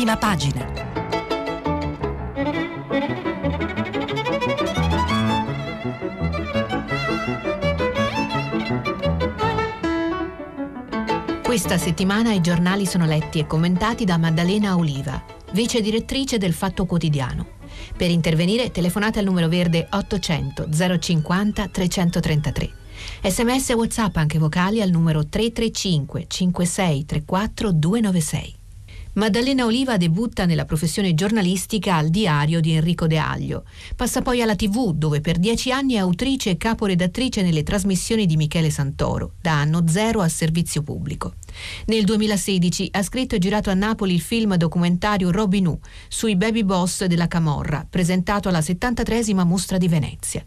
prima pagina. Questa settimana i giornali sono letti e commentati da Maddalena Oliva, vice direttrice del Fatto Quotidiano. Per intervenire telefonate al numero verde 800 050 333. Sms e WhatsApp anche vocali al numero 335 5634 296. Maddalena Oliva debutta nella professione giornalistica al diario di Enrico De Aglio. Passa poi alla TV, dove per dieci anni è autrice e caporedattrice nelle trasmissioni di Michele Santoro, da anno zero a servizio pubblico. Nel 2016 ha scritto e girato a Napoli il film documentario Robin Hood sui baby boss della Camorra, presentato alla 73 Mostra di Venezia.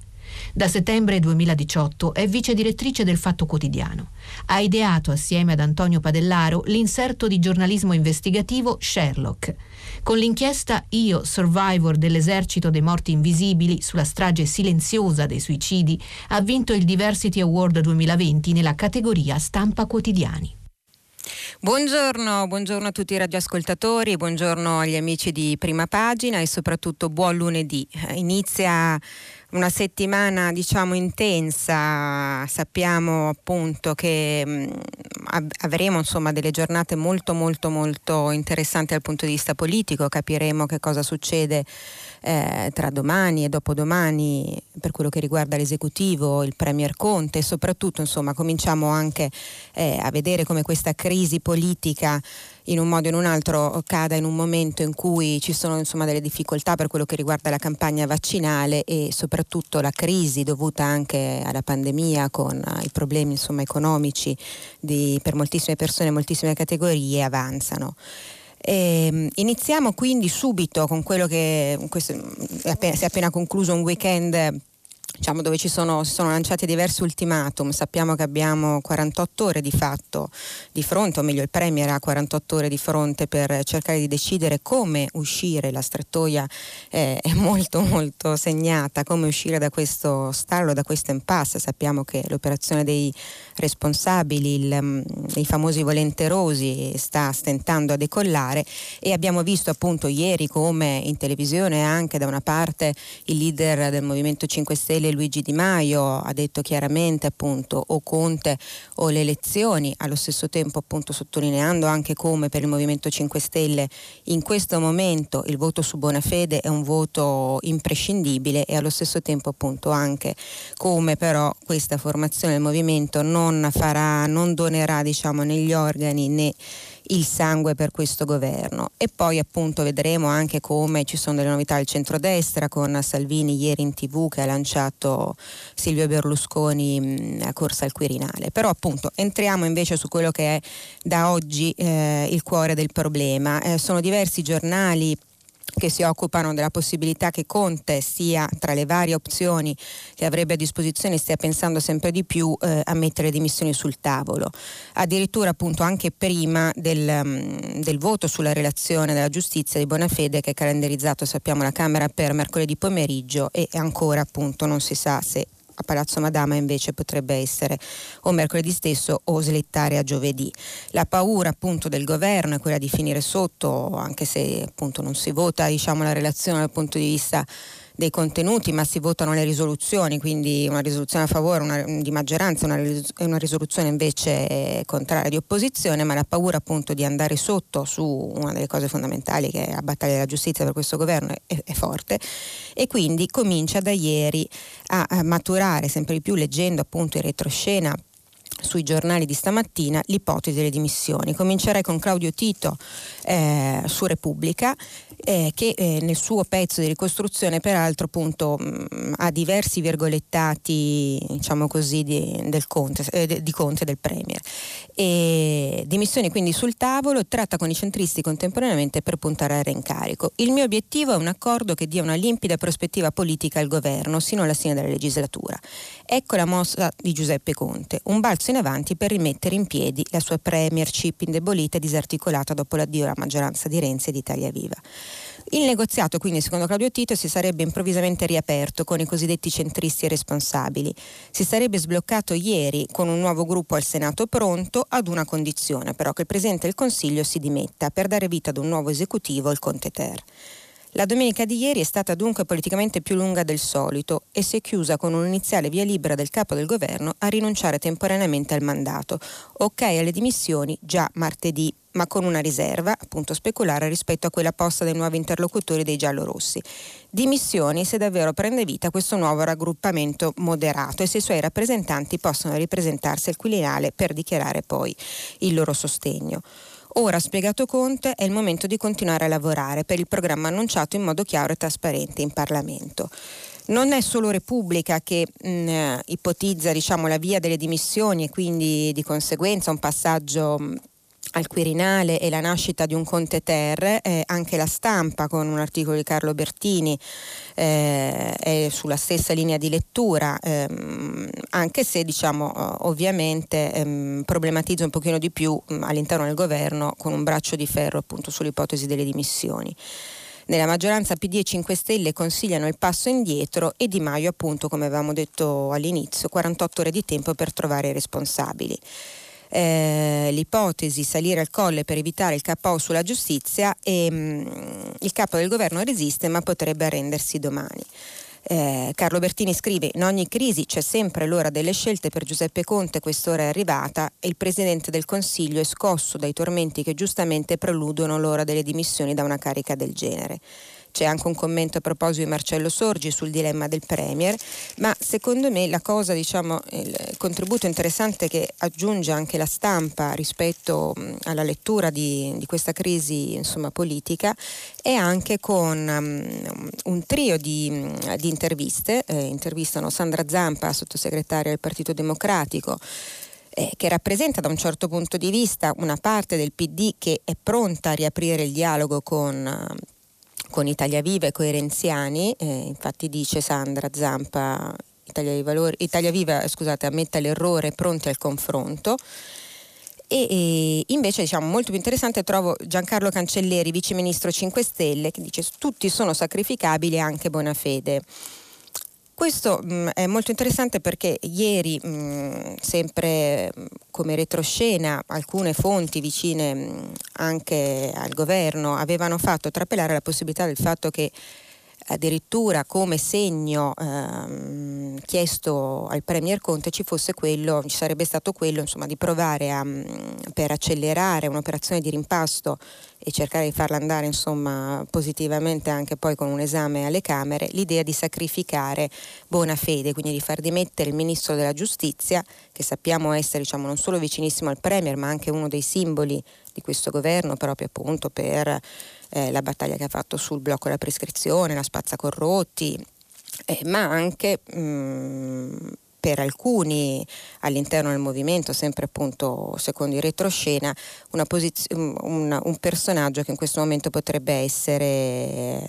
Da settembre 2018 è vice direttrice del Fatto Quotidiano. Ha ideato assieme ad Antonio Padellaro l'inserto di giornalismo investigativo Sherlock. Con l'inchiesta Io, survivor dell'esercito dei morti invisibili sulla strage silenziosa dei suicidi, ha vinto il Diversity Award 2020 nella categoria Stampa Quotidiani. Buongiorno, buongiorno, a tutti i radioascoltatori, buongiorno agli amici di Prima Pagina e soprattutto buon lunedì. Inizia una settimana diciamo intensa, sappiamo appunto che mh, avremo insomma delle giornate molto molto molto interessanti dal punto di vista politico, capiremo che cosa succede eh, tra domani e dopodomani per quello che riguarda l'esecutivo, il Premier Conte. E soprattutto insomma cominciamo anche eh, a vedere come questa crisi politica in un modo o in un altro cada in un momento in cui ci sono insomma, delle difficoltà per quello che riguarda la campagna vaccinale e soprattutto la crisi dovuta anche alla pandemia con i problemi insomma, economici di, per moltissime persone, moltissime categorie avanzano. E, ehm, iniziamo quindi subito con quello che questo, si è appena concluso un weekend diciamo, dove ci sono, si sono lanciati diversi ultimatum, sappiamo che abbiamo 48 ore di fatto di fronte, o meglio il Premier ha 48 ore di fronte per cercare di decidere come uscire, la strettoia eh, è molto molto segnata, come uscire da questo stallo, da questo impasse, sappiamo che l'operazione dei responsabili, il, mm, i famosi volenterosi sta stentando a decollare. E abbiamo visto appunto ieri come in televisione anche da una parte il leader del Movimento 5 Stelle Stelle Luigi Di Maio ha detto chiaramente appunto o Conte o le elezioni, allo stesso tempo appunto sottolineando anche come per il Movimento 5 Stelle in questo momento il voto su buona fede è un voto imprescindibile e allo stesso tempo appunto anche come però questa formazione del movimento non farà, non donerà diciamo negli organi né il sangue per questo governo. E poi appunto vedremo anche come ci sono delle novità al centrodestra con Salvini ieri in tv che ha lanciato Silvio Berlusconi mh, a corsa al Quirinale. Però appunto entriamo invece su quello che è da oggi eh, il cuore del problema. Eh, sono diversi giornali che si occupano della possibilità che Conte sia tra le varie opzioni che avrebbe a disposizione stia pensando sempre di più eh, a mettere dimissioni sul tavolo. Addirittura appunto anche prima del, um, del, voto sulla relazione della giustizia di Bonafede che è calendarizzato sappiamo la Camera per mercoledì pomeriggio e ancora appunto non si sa se a Palazzo Madama invece potrebbe essere o mercoledì stesso o slittare a giovedì. La paura appunto del governo è quella di finire sotto, anche se appunto non si vota diciamo, la relazione dal punto di vista dei contenuti, ma si votano le risoluzioni, quindi una risoluzione a favore una, di maggioranza e una, risoluzione invece contraria di opposizione, ma la paura appunto di andare sotto su una delle cose fondamentali che è la battaglia della giustizia per questo governo è, è forte. E quindi comincia da ieri a, a maturare sempre di più leggendo appunto in retroscena sui giornali di stamattina l'ipotesi delle dimissioni. Comincerei con Claudio Tito eh, su Repubblica eh, che eh, nel suo pezzo di ricostruzione peraltro appunto mh, mm, ha diversi virgolettati diciamo così di, Conte, eh, di Conte del Premier. E dimissioni quindi sul tavolo tratta con i centristi contemporaneamente per puntare al reincarico. Il mio obiettivo è un accordo che dia una limpida prospettiva politica al governo sino alla fine della legislatura ecco la mossa di Giuseppe Conte un balzo in avanti per rimettere in piedi la sua premiership indebolita e disarticolata dopo l'addio alla maggioranza di Renzi e di Italia Viva Il negoziato quindi secondo Claudio Tito si sarebbe improvvisamente riaperto con i cosiddetti centristi responsabili. Si sarebbe sbloccato ieri con un nuovo gruppo al Senato pronto ad una condizione però che il Presidente del Consiglio si dimetta per dare vita ad un nuovo esecutivo, il Conte Ter. La domenica di ieri è stata dunque politicamente più lunga del solito e si è chiusa con un'iniziale via libera del capo del governo a rinunciare temporaneamente al mandato. Ok alle dimissioni già martedì, ma con una riserva, appunto speculare, rispetto a quella posta dai nuovi interlocutori dei giallorossi. Dimissioni se davvero prende vita questo nuovo raggruppamento moderato e se i suoi rappresentanti possono ripresentarsi al Quirinale per dichiarare poi il loro sostegno. Ora, spiegato Conte, è il momento di continuare a lavorare per il programma annunciato in modo chiaro e trasparente in Parlamento. Non è solo Repubblica che mh, mm, ipotizza diciamo, la via delle dimissioni e quindi di conseguenza un passaggio mh, al Quirinale e la nascita di un Conte Ter, eh, anche la stampa con un articolo di Carlo Bertini eh, è sulla stessa linea di lettura, ehm, anche se diciamo ovviamente ehm, problematizza un pochino di più mh, all'interno del governo con un braccio di ferro appunto sull'ipotesi delle dimissioni. Nella maggioranza PD e 5 Stelle consigliano il passo indietro e Di Maio appunto come avevamo detto all'inizio 48 ore di tempo per trovare i responsabili eh, l'ipotesi salire al colle per evitare il KO sulla giustizia e mh, mm, il capo del governo resiste ma potrebbe arrendersi domani. Eh, Carlo Bertini scrive: In ogni crisi c'è sempre l'ora delle scelte per Giuseppe Conte, quest'ora è arrivata e il Presidente del Consiglio è scosso dai tormenti che giustamente preludono l'ora delle dimissioni da una carica del genere. C'è anche un commento a proposito di Marcello Sorgi sul dilemma del Premier, ma secondo me la cosa, diciamo, il contributo interessante che aggiunge anche la stampa rispetto alla lettura di, di questa crisi insomma, politica è anche con um, un trio di, di interviste, eh, intervistano Sandra Zampa, sottosegretaria del Partito Democratico, eh, che rappresenta da un certo punto di vista una parte del PD che è pronta a riaprire il dialogo con, con Italia Viva e coi renziani, eh, infatti dice Sandra Zampa, Italia, Valori, Italia Viva scusate, ammetta l'errore, pronti al confronto. E, e, invece diciamo molto più interessante trovo Giancarlo Cancelleri, vice ministro 5 Stelle, che dice tutti sono sacrificabili anche buona fede. Questo mh, mm, è molto interessante perché ieri, mh, mm, sempre mh, mm, come retroscena, alcune fonti vicine anche al governo avevano fatto trapelare la possibilità del fatto che addirittura come segno ehm, chiesto al Premier Conte ci fosse quello, ci sarebbe stato quello insomma, di provare a, per accelerare un'operazione di rimpasto e cercare di farla andare insomma, positivamente anche poi con un esame alle Camere, l'idea di sacrificare buona fede, quindi di far dimettere il Ministro della Giustizia, che sappiamo essere diciamo, non solo vicinissimo al Premier, ma anche uno dei simboli di questo governo proprio appunto per eh, la battaglia che ha fatto sul blocco della prescrizione, la spazza corrotti, eh, ma anche mh, mm, per alcuni all'interno del movimento, sempre appunto secondo il retroscena, posiz- un, un, personaggio che in questo momento potrebbe essere,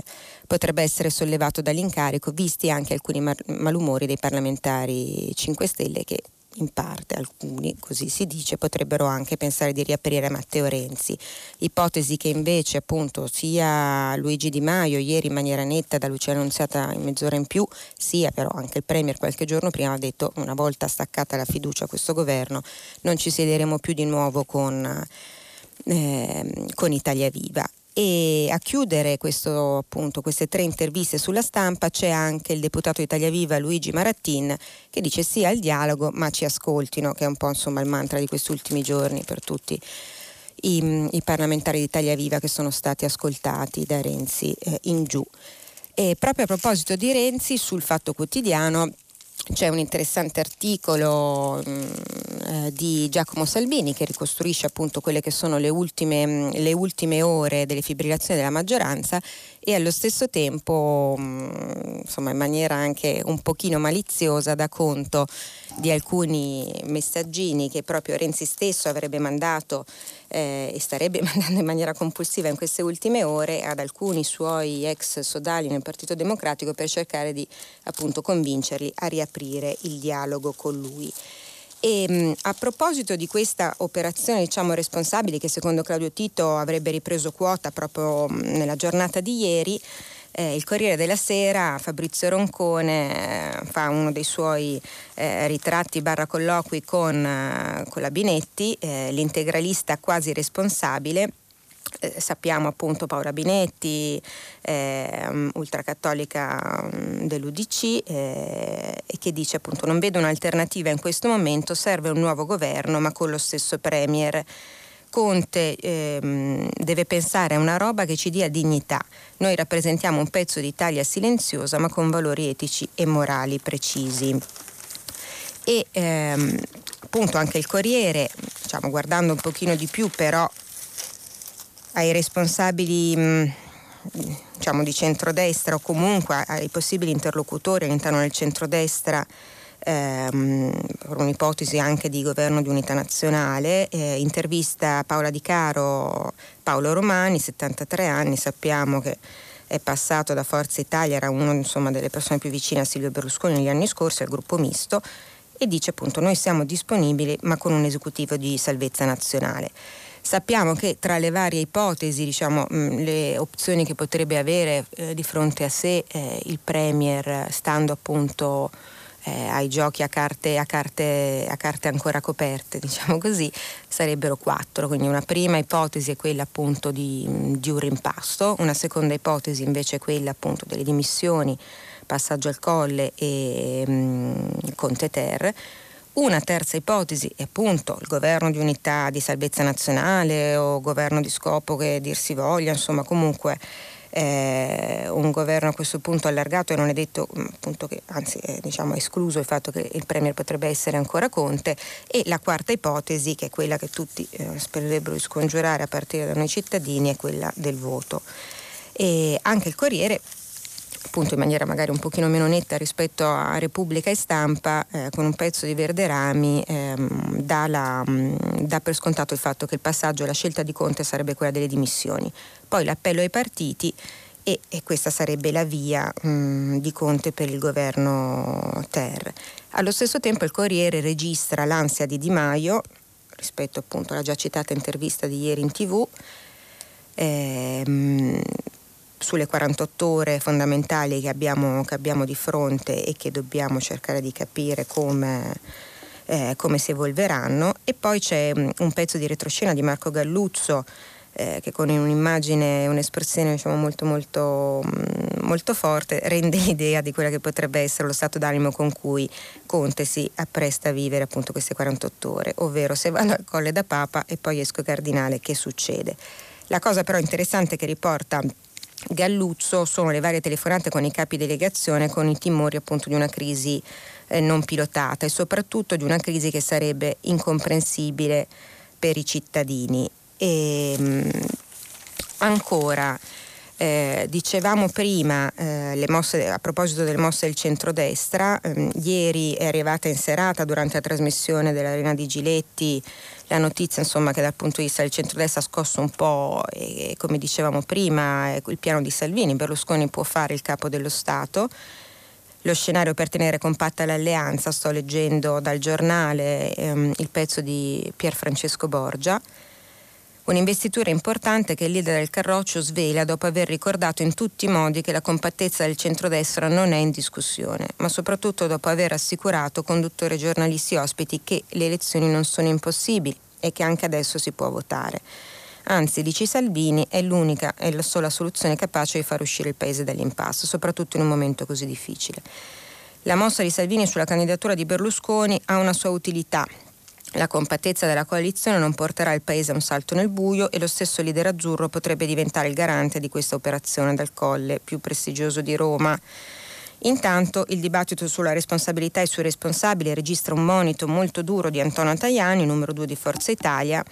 potrebbe essere sollevato dall'incarico, visti anche alcuni malumori dei parlamentari 5 Stelle che in parte alcuni, così si dice, potrebbero anche pensare di riaprire Matteo Renzi. Ipotesi che invece appunto sia Luigi Di Maio ieri in maniera netta da Lucia Annunziata in mezz'ora in più, sia però anche il Premier qualche giorno prima ha detto una volta staccata la fiducia a questo governo non ci siederemo più di nuovo con, eh, con Italia Viva. E a chiudere questo, appunto, queste tre interviste sulla stampa c'è anche il deputato Italia Viva Luigi Marattin che dice sì al dialogo ma ci ascoltino, che è un po' insomma, il mantra di questi ultimi giorni per tutti i, i parlamentari di Italia Viva che sono stati ascoltati da Renzi eh, in giù. E proprio a proposito di Renzi, sul Fatto Quotidiano c'è un interessante articolo mh, mm, eh, di Giacomo Salvini che ricostruisce appunto quelle che sono le ultime, mh, le ultime ore delle fibrillazioni della maggioranza e allo stesso tempo, mh, mm, insomma in maniera anche un pochino maliziosa, dà conto di alcuni messaggini che proprio Renzi stesso avrebbe mandato eh, e starebbe mandando in maniera compulsiva in queste ultime ore ad alcuni suoi ex sodali nel Partito Democratico per cercare di appunto convincerli a riaprire il dialogo con lui. E mh, a proposito di questa operazione diciamo, responsabile che secondo Claudio Tito avrebbe ripreso quota proprio nella giornata di ieri, eh, il Corriere della Sera, Fabrizio Roncone, eh, fa uno dei suoi eh, ritratti barra colloqui con, eh, con la Binetti, eh, l'integralista quasi responsabile eh, sappiamo appunto Paola Binetti, eh, ultracattolica mm, dell'UDC, che dice appunto non vedo un'alternativa in questo momento, serve un nuovo governo ma con lo stesso Premier. Conte ehm, deve pensare a una roba che ci dia dignità. Noi rappresentiamo un pezzo d'Italia silenziosa ma con valori etici e morali precisi. E ehm, appunto anche il Corriere, diciamo, guardando un pochino di più però ai responsabili mh, diciamo, di centrodestra o comunque ai possibili interlocutori all'interno del centrodestra ehm, un'ipotesi anche di governo di unità nazionale, eh, intervista Paola Di Caro, Paolo Romani, 73 anni, sappiamo che è passato da Forza Italia, era una delle persone più vicine a Silvio Berlusconi negli anni scorsi, al gruppo misto, e dice appunto noi siamo disponibili ma con un esecutivo di salvezza nazionale. Sappiamo che tra le varie ipotesi, diciamo, mh, le opzioni che potrebbe avere eh, di fronte a sé eh, il Premier, stando appunto eh, ai giochi a carte, a, carte, a carte, ancora coperte, diciamo così, sarebbero quattro. Quindi una prima ipotesi è quella appunto di, di un rimpasto, una seconda ipotesi invece è quella appunto delle dimissioni, passaggio al colle e mh, Conte Ter una terza ipotesi è appunto il governo di unità di salvezza nazionale o governo di scopo che dir si voglia, insomma comunque eh, un governo a questo punto allargato e non è detto mm, appunto che anzi è diciamo, escluso il fatto che il Premier potrebbe essere ancora Conte e la quarta ipotesi che è quella che tutti eh, spererebbero di scongiurare a partire da noi cittadini è quella del voto. E anche il Corriere appunto in maniera magari un pochino meno netta rispetto a Repubblica e Stampa, eh, con un pezzo di Verderami, ehm, dà, la, mm, dà, per scontato il fatto che il passaggio, la scelta di Conte sarebbe quella delle dimissioni. Poi l'appello ai partiti e, e questa sarebbe la via mh, mm, di Conte per il governo Ter. Allo stesso tempo il Corriere registra l'ansia di Di Maio rispetto appunto alla già citata intervista di ieri in tv. Ehm, sulle 48 ore fondamentali che abbiamo, che abbiamo di fronte e che dobbiamo cercare di capire come, eh, come si evolveranno. E poi c'è mm, un pezzo di retroscena di Marco Galluzzo eh, che con un'immagine un'espressione diciamo, molto, molto, mm, molto forte rende l'idea di quella che potrebbe essere lo stato d'animo con cui Conte si appresta a vivere appunto queste 48 ore, ovvero se vado al colle da Papa e poi esco cardinale, che succede? La cosa però interessante che riporta Galluzzo sono le varie telefonate con i capi delegazione con i timori appunto di una crisi eh, non pilotata e soprattutto di una crisi che sarebbe incomprensibile per i cittadini. E, mh, mm, ancora, eh, dicevamo prima eh, mosse, a proposito delle mosse del centrodestra, ehm, ieri è arrivata in serata durante la trasmissione dell'Arena di Giletti la notizia insomma, che dal punto di vista del centrodestra ha scosso un po', e, come dicevamo prima, il piano di Salvini. Berlusconi può fare il capo dello Stato. Lo scenario per tenere compatta l'alleanza, sto leggendo dal giornale ehm, il pezzo di Pier Francesco Borgia. Un'investitura importante che il leader del Carroccio svela dopo aver ricordato in tutti i modi che la compattezza del centrodestra non è in discussione, ma soprattutto dopo aver assicurato conduttori, giornalisti ospiti che le elezioni non sono impossibili e che anche adesso si può votare. Anzi, dice Salvini, è l'unica e la sola soluzione capace di far uscire il Paese dall'impasse, soprattutto in un momento così difficile. La mossa di Salvini sulla candidatura di Berlusconi ha una sua utilità, la compattezza della coalizione non porterà il Paese a un salto nel buio e lo stesso leader azzurro potrebbe diventare il garante di questa operazione dal colle più prestigioso di Roma. Intanto il dibattito sulla responsabilità e sui responsabili registra un monito molto duro di Antonio Tajani, numero due di Forza Italia,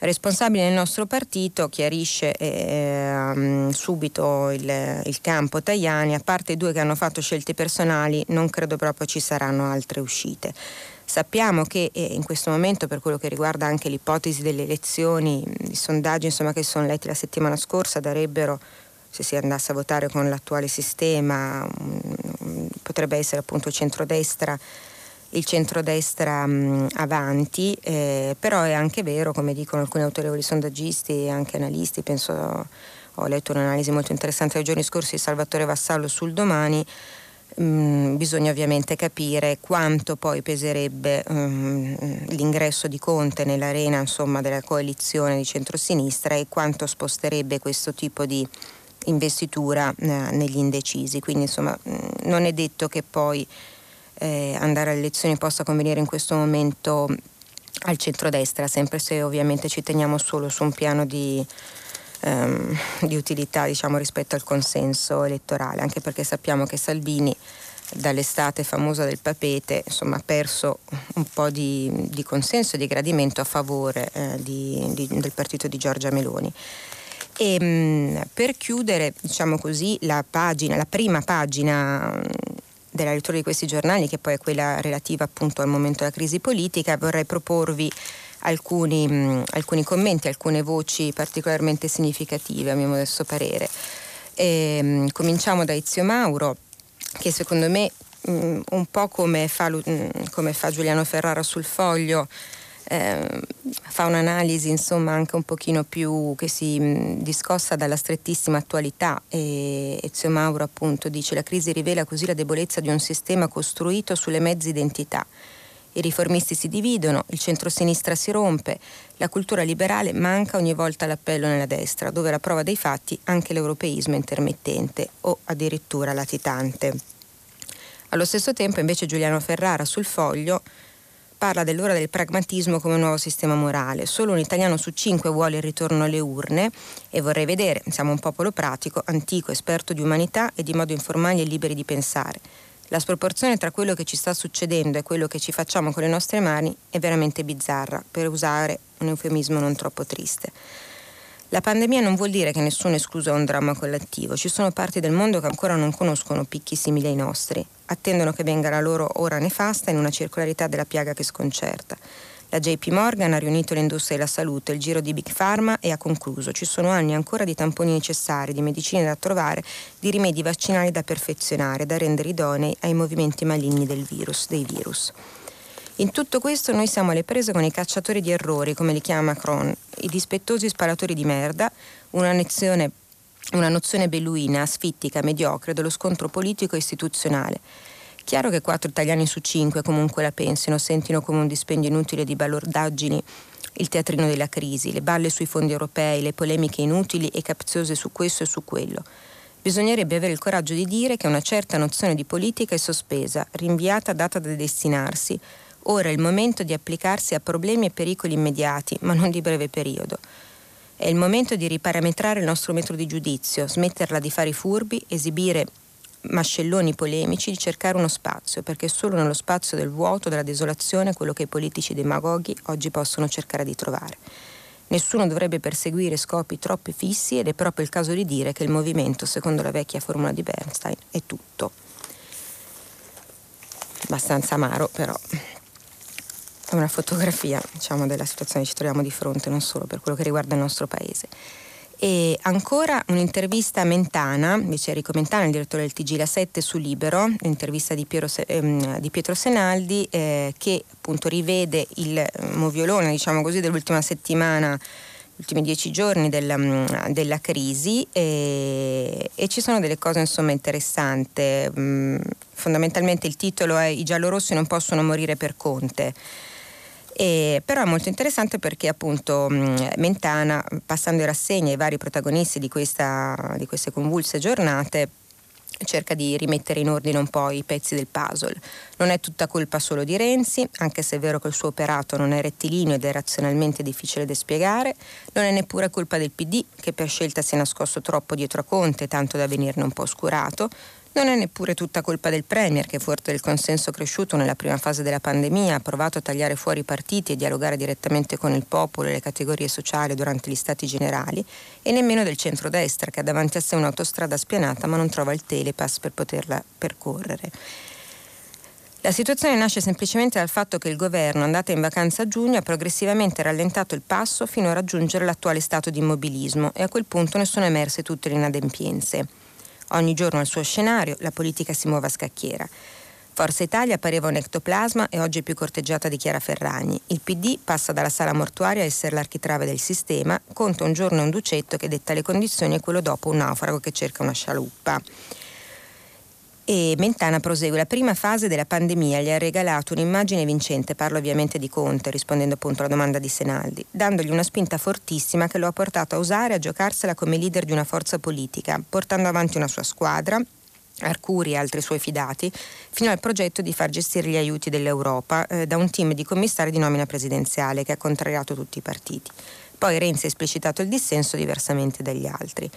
responsabile del nostro partito, chiarisce eh, subito il, il, campo Tajani, a parte i due che hanno fatto scelte personali, non credo proprio ci saranno altre uscite. Sappiamo che eh, in questo momento, per quello che riguarda anche l'ipotesi delle elezioni, i sondaggi insomma, che sono letti la settimana scorsa darebbero, se si andasse a votare con l'attuale sistema, potrebbe essere appunto centrodestra il centrodestra mh, avanti, eh, però è anche vero, come dicono alcuni autorevoli sondaggisti e anche analisti, penso ho letto un'analisi molto interessante nei giorni scorsi di Salvatore Vassallo sul domani, Mm, bisogna ovviamente capire quanto poi peserebbe um, l'ingresso di Conte nell'arena insomma, della coalizione di centrosinistra e quanto sposterebbe questo tipo di investitura eh, negli indecisi. Quindi insomma mm, non è detto che poi eh, andare alle elezioni possa convenire in questo momento al centrodestra, sempre se ovviamente ci teniamo solo su un piano di ehm, di utilità diciamo, rispetto al consenso elettorale, anche perché sappiamo che Salvini dall'estate famosa del papete insomma, ha perso un po' di, di consenso e di gradimento a favore eh, di, di, del partito di Giorgia Meloni. E, mh, mm, per chiudere diciamo così, la, pagina, la prima pagina mm, della lettura di questi giornali, che poi è quella relativa appunto al momento della crisi politica, vorrei proporvi alcuni, mh, alcuni commenti, alcune voci particolarmente significative a mio modesto parere. E, mh, cominciamo da Ezio Mauro, che secondo me mh, un po' come fa, come fa, Giuliano Ferrara sul foglio, eh, fa un'analisi insomma anche un pochino più che si mh, discosta dalla strettissima attualità e Ezio Mauro appunto dice la crisi rivela così la debolezza di un sistema costruito sulle mezze identità i riformisti si dividono, il centrosinistra si rompe, la cultura liberale manca ogni volta l'appello nella destra, dove la prova dei fatti anche l'europeismo intermittente o addirittura latitante. Allo stesso tempo invece Giuliano Ferrara sul foglio parla dell'ora del pragmatismo come nuovo sistema morale. Solo un italiano su cinque vuole il ritorno alle urne e vorrei vedere, siamo un popolo pratico, antico, esperto di umanità e di modo informali e liberi di pensare. La sproporzione tra quello che ci sta succedendo e quello che ci facciamo con le nostre mani è veramente bizzarra, per usare un eufemismo non troppo triste. La pandemia non vuol dire che nessuno escluso da un dramma collettivo. Ci sono parti del mondo che ancora non conoscono picchi simili ai nostri. Attendono che venga la loro ora nefasta in una circolarità della piaga che sconcerta. La JP Morgan ha riunito l'industria della salute, il giro di Big Pharma e ha concluso. Ci sono anni ancora di tamponi necessari, di medicine da trovare, di rimedi vaccinali da perfezionare, da rendere idonei ai movimenti maligni del virus, dei virus. In tutto questo noi siamo alle prese con i cacciatori di errori, come li chiama Macron, i dispettosi sparatori di merda, una nozione, una nozione belluina, asfittica, mediocre dello scontro politico e istituzionale Chiaro che 4 italiani su 5 comunque la pensino, sentino come un dispendio inutile di balordaggini il teatrino della crisi, le balle sui fondi europei, le polemiche inutili e capziose su questo e su quello. Bisognerebbe avere il coraggio di dire che una certa nozione di politica è sospesa, rinviata, data da destinarsi. Ora è il momento di applicarsi a problemi e pericoli immediati, ma non di breve periodo. È il momento di riparametrare il nostro metro di giudizio, smetterla di fare i furbi, esibire mascelloni polemici di cercare uno spazio, perché è solo nello spazio del vuoto, della desolazione, quello che i politici demagoghi oggi possono cercare di trovare. Nessuno dovrebbe perseguire scopi troppo fissi ed è proprio il caso di dire che il movimento, secondo la vecchia formula di Bernstein, è tutto. Abbastanza amaro, però è una fotografia diciamo, della situazione che ci troviamo di fronte, non solo per quello che riguarda il nostro paese. E ancora un'intervista a Mentana, invece Enrico Mentana, il direttore del TG La 7 su Libero, un'intervista di, Piero, ehm, di Pietro Senaldi eh, che appunto rivede il moviolone, diciamo così, dell'ultima settimana gli ultimi dieci giorni della, mm, della crisi e, e, ci sono delle cose insomma interessanti. Mm, fondamentalmente il titolo è I giallorossi non possono morire per Conte. E, però è molto interessante perché appunto Mentana, passando in rassegna i vari protagonisti di, questa, di queste convulse giornate, cerca di rimettere in ordine un po' i pezzi del puzzle. Non è tutta colpa solo di Renzi, anche se è vero che il suo operato non è rettilineo ed è razionalmente difficile da spiegare, non è neppure colpa del PD, che per scelta si è nascosto troppo dietro a Conte, tanto da venirne un po' oscurato, non è neppure tutta colpa del Premier che, forte del consenso cresciuto nella prima fase della pandemia, ha provato a tagliare fuori i partiti e dialogare direttamente con il popolo e le categorie sociali durante gli stati generali, e nemmeno del centrodestra che ha davanti a sé un'autostrada spianata ma non trova il telepass per poterla percorrere. La situazione nasce semplicemente dal fatto che il governo, andato in vacanza a giugno, ha progressivamente rallentato il passo fino a raggiungere l'attuale stato di immobilismo e a quel punto ne sono emerse tutte le inadempienze. Ogni giorno al suo scenario, la politica si muove a scacchiera. Forza Italia pareva un ectoplasma e oggi è più corteggiata di Chiara Ferragni. Il PD passa dalla sala mortuaria a essere l'architrave del sistema, conta un giorno un ducetto che detta le condizioni e quello dopo un naufrago che cerca una scialuppa. E Mentana prosegue. La prima fase della pandemia gli ha regalato un'immagine vincente, parlo ovviamente di Conte, rispondendo appunto alla domanda di Senaldi, dandogli una spinta fortissima che lo ha portato a usare, a giocarsela come leader di una forza politica, portando avanti una sua squadra, Arcuri e altri suoi fidati, fino al progetto di far gestire gli aiuti dell'Europa eh, da un team di commissari di nomina presidenziale che ha contrariato tutti i partiti. Poi Renzi ha esplicitato il dissenso diversamente dagli altri.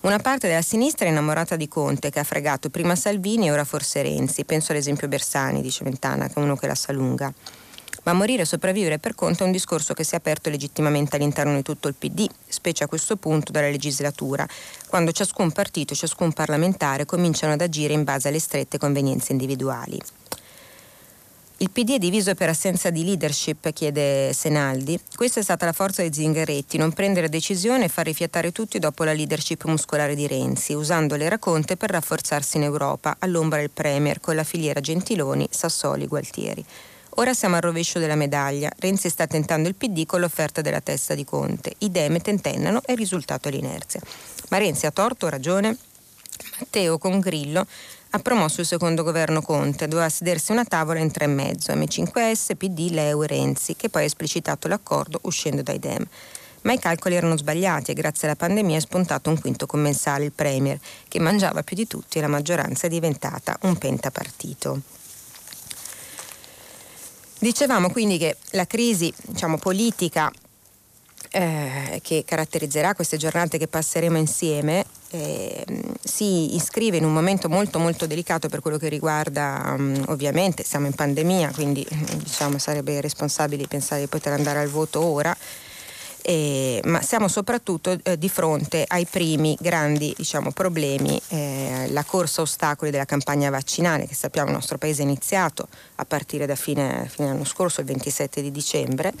Una parte della sinistra è innamorata di Conte, che ha fregato prima Salvini e ora forse Renzi. Penso all'esempio Bersani, dice Ventana, che è uno che la sa lunga. Ma morire e sopravvivere per Conte è un discorso che si è aperto legittimamente all'interno di tutto il PD, specie a questo punto della legislatura, quando ciascun partito e ciascun parlamentare cominciano ad agire in base alle strette convenienze individuali. Il PD è diviso per assenza di leadership, chiede Senaldi. Questa è stata la forza di Zingaretti, non prendere decisione e far rifiatare tutti dopo la leadership muscolare di Renzi, usando le racconte per rafforzarsi in Europa, all'ombra del Premier, con la filiera Gentiloni, Sassoli, Gualtieri. Ora siamo al rovescio della medaglia. Renzi sta tentando il PD con l'offerta della testa di Conte. I Deme tentennano e il risultato è l'inerzia. Ma Renzi ha torto o ragione? Matteo con Grillo ha promosso il secondo governo Conte, doveva sedersi una tavola in tre e mezzo, M5S, PD, Leu e Renzi, che poi ha esplicitato l'accordo uscendo dai Dem. Ma i calcoli erano sbagliati e grazie alla pandemia è spuntato un quinto commensale, il Premier, che mangiava più di tutti e la maggioranza è diventata un pentapartito. Dicevamo quindi che la crisi diciamo, politica eh, che caratterizzerà queste giornate che passeremo insieme eh, si iscrive in un momento molto molto delicato per quello che riguarda um, ovviamente siamo in pandemia quindi diciamo sarebbe irresponsabile pensare di poter andare al voto ora. Eh, ma siamo soprattutto eh, di fronte ai primi grandi diciamo, problemi, eh, la corsa ostacoli della campagna vaccinale che sappiamo il nostro paese ha iniziato a partire da fine, fine anno scorso, il 27 di dicembre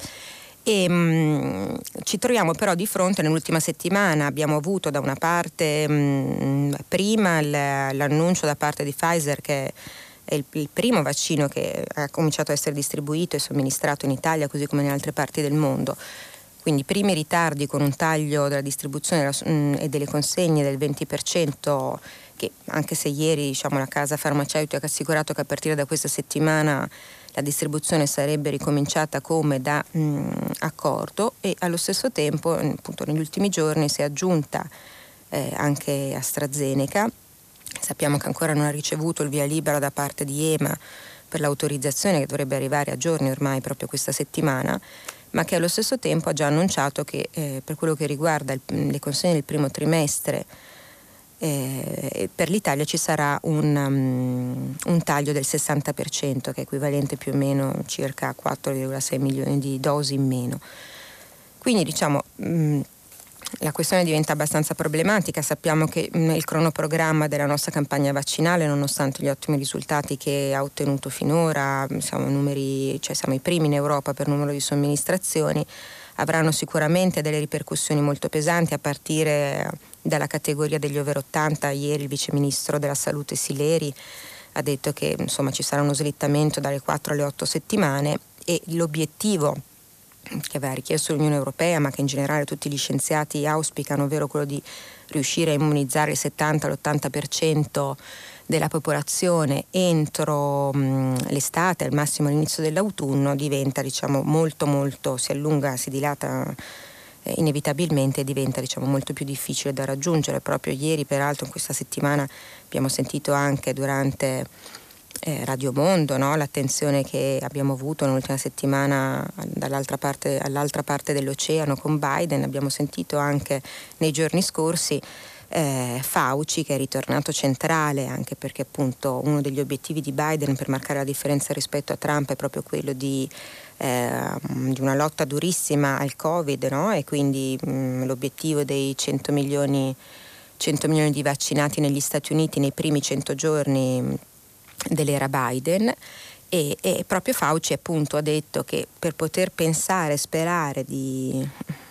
e, mh, mm, ci troviamo però di fronte nell'ultima settimana, abbiamo avuto da una parte mh, mm, prima l'annuncio da parte di Pfizer che è il, il, primo vaccino che ha cominciato a essere distribuito e somministrato in Italia così come in altre parti del mondo. Quindi primi ritardi con un taglio della distribuzione mm, e delle consegne del 20% che anche se ieri diciamo, la casa farmaceutica ha assicurato che a partire da questa settimana la distribuzione sarebbe ricominciata come da mh, mm, accordo e allo stesso tempo mm, appunto, negli ultimi giorni si è aggiunta eh, anche AstraZeneca. Sappiamo che ancora non ha ricevuto il via libera da parte di EMA per l'autorizzazione che dovrebbe arrivare a giorni ormai proprio questa settimana ma che allo stesso tempo ha già annunciato che eh, per quello che riguarda il, le consegne del primo trimestre eh, per l'Italia ci sarà un, um, un, taglio del 60% che è equivalente più o meno a circa 4,6 milioni di dosi in meno. Quindi diciamo mh, mm, la questione diventa abbastanza problematica, sappiamo che mh, mm, il cronoprogramma della nostra campagna vaccinale, nonostante gli ottimi risultati che ha ottenuto finora, siamo, numeri, cioè siamo i primi in Europa per numero di somministrazioni, avranno sicuramente delle ripercussioni molto pesanti a partire dalla categoria degli over 80. Ieri il Vice Ministro della Salute Sileri ha detto che insomma, ci sarà uno slittamento dalle 4 alle 8 settimane e l'obiettivo che aveva richiesto l'Unione Europea, ma che in generale tutti gli scienziati auspicano, ovvero quello di riuscire a immunizzare il 70-80% della popolazione entro mh, l'estate, al massimo all'inizio dell'autunno, diventa diciamo, molto molto, si allunga, si dilata eh, inevitabilmente diventa diciamo, molto più difficile da raggiungere. Proprio ieri, peraltro, in questa settimana abbiamo sentito anche durante eh, Radio Mondo no? l'attenzione che abbiamo avuto nell'ultima settimana dall'altra parte, all'altra parte dell'oceano con Biden, abbiamo sentito anche nei giorni scorsi. Eh, Fauci che è ritornato centrale anche perché appunto uno degli obiettivi di Biden per marcare la differenza rispetto a Trump è proprio quello di eh, di una lotta durissima al Covid no? e quindi mh, mm, l'obiettivo dei 100 milioni, 100 milioni di vaccinati negli Stati Uniti nei primi 100 giorni mm, dell'era Biden. E, e, proprio Fauci appunto ha detto che per poter pensare, sperare di,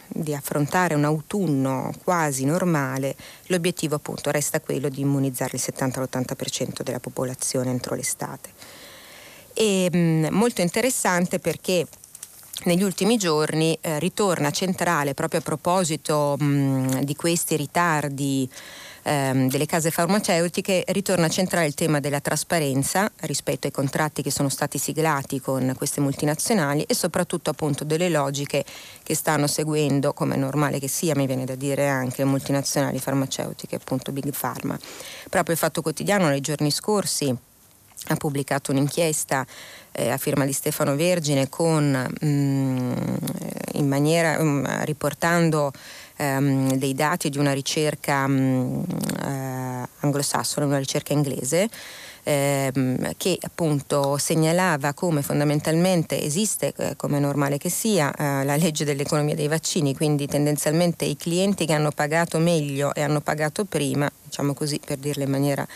di affrontare un autunno quasi normale, l'obiettivo appunto resta quello di immunizzare il 70-80% della popolazione entro l'estate. E, mh, molto interessante perché negli ultimi giorni eh, ritorna centrale proprio a proposito mh, di questi ritardi ehm, delle case farmaceutiche ritorna centrale il tema della trasparenza rispetto ai contratti che sono stati siglati con queste multinazionali e soprattutto appunto delle logiche che stanno seguendo, come è normale che sia, mi viene da dire anche multinazionali farmaceutiche, appunto Big Pharma. Proprio il Fatto Quotidiano nei giorni scorsi ha pubblicato un'inchiesta eh, a firma di Stefano Vergine con, mh, mm, maniera, mh, mm, riportando ehm, dei dati di una ricerca mh, eh, anglosassone, una ricerca inglese, ehm, che appunto segnalava come fondamentalmente esiste, eh, come è normale che sia, eh, la legge dell'economia dei vaccini, quindi tendenzialmente i clienti che hanno pagato meglio e hanno pagato prima, diciamo così per dirlo in maniera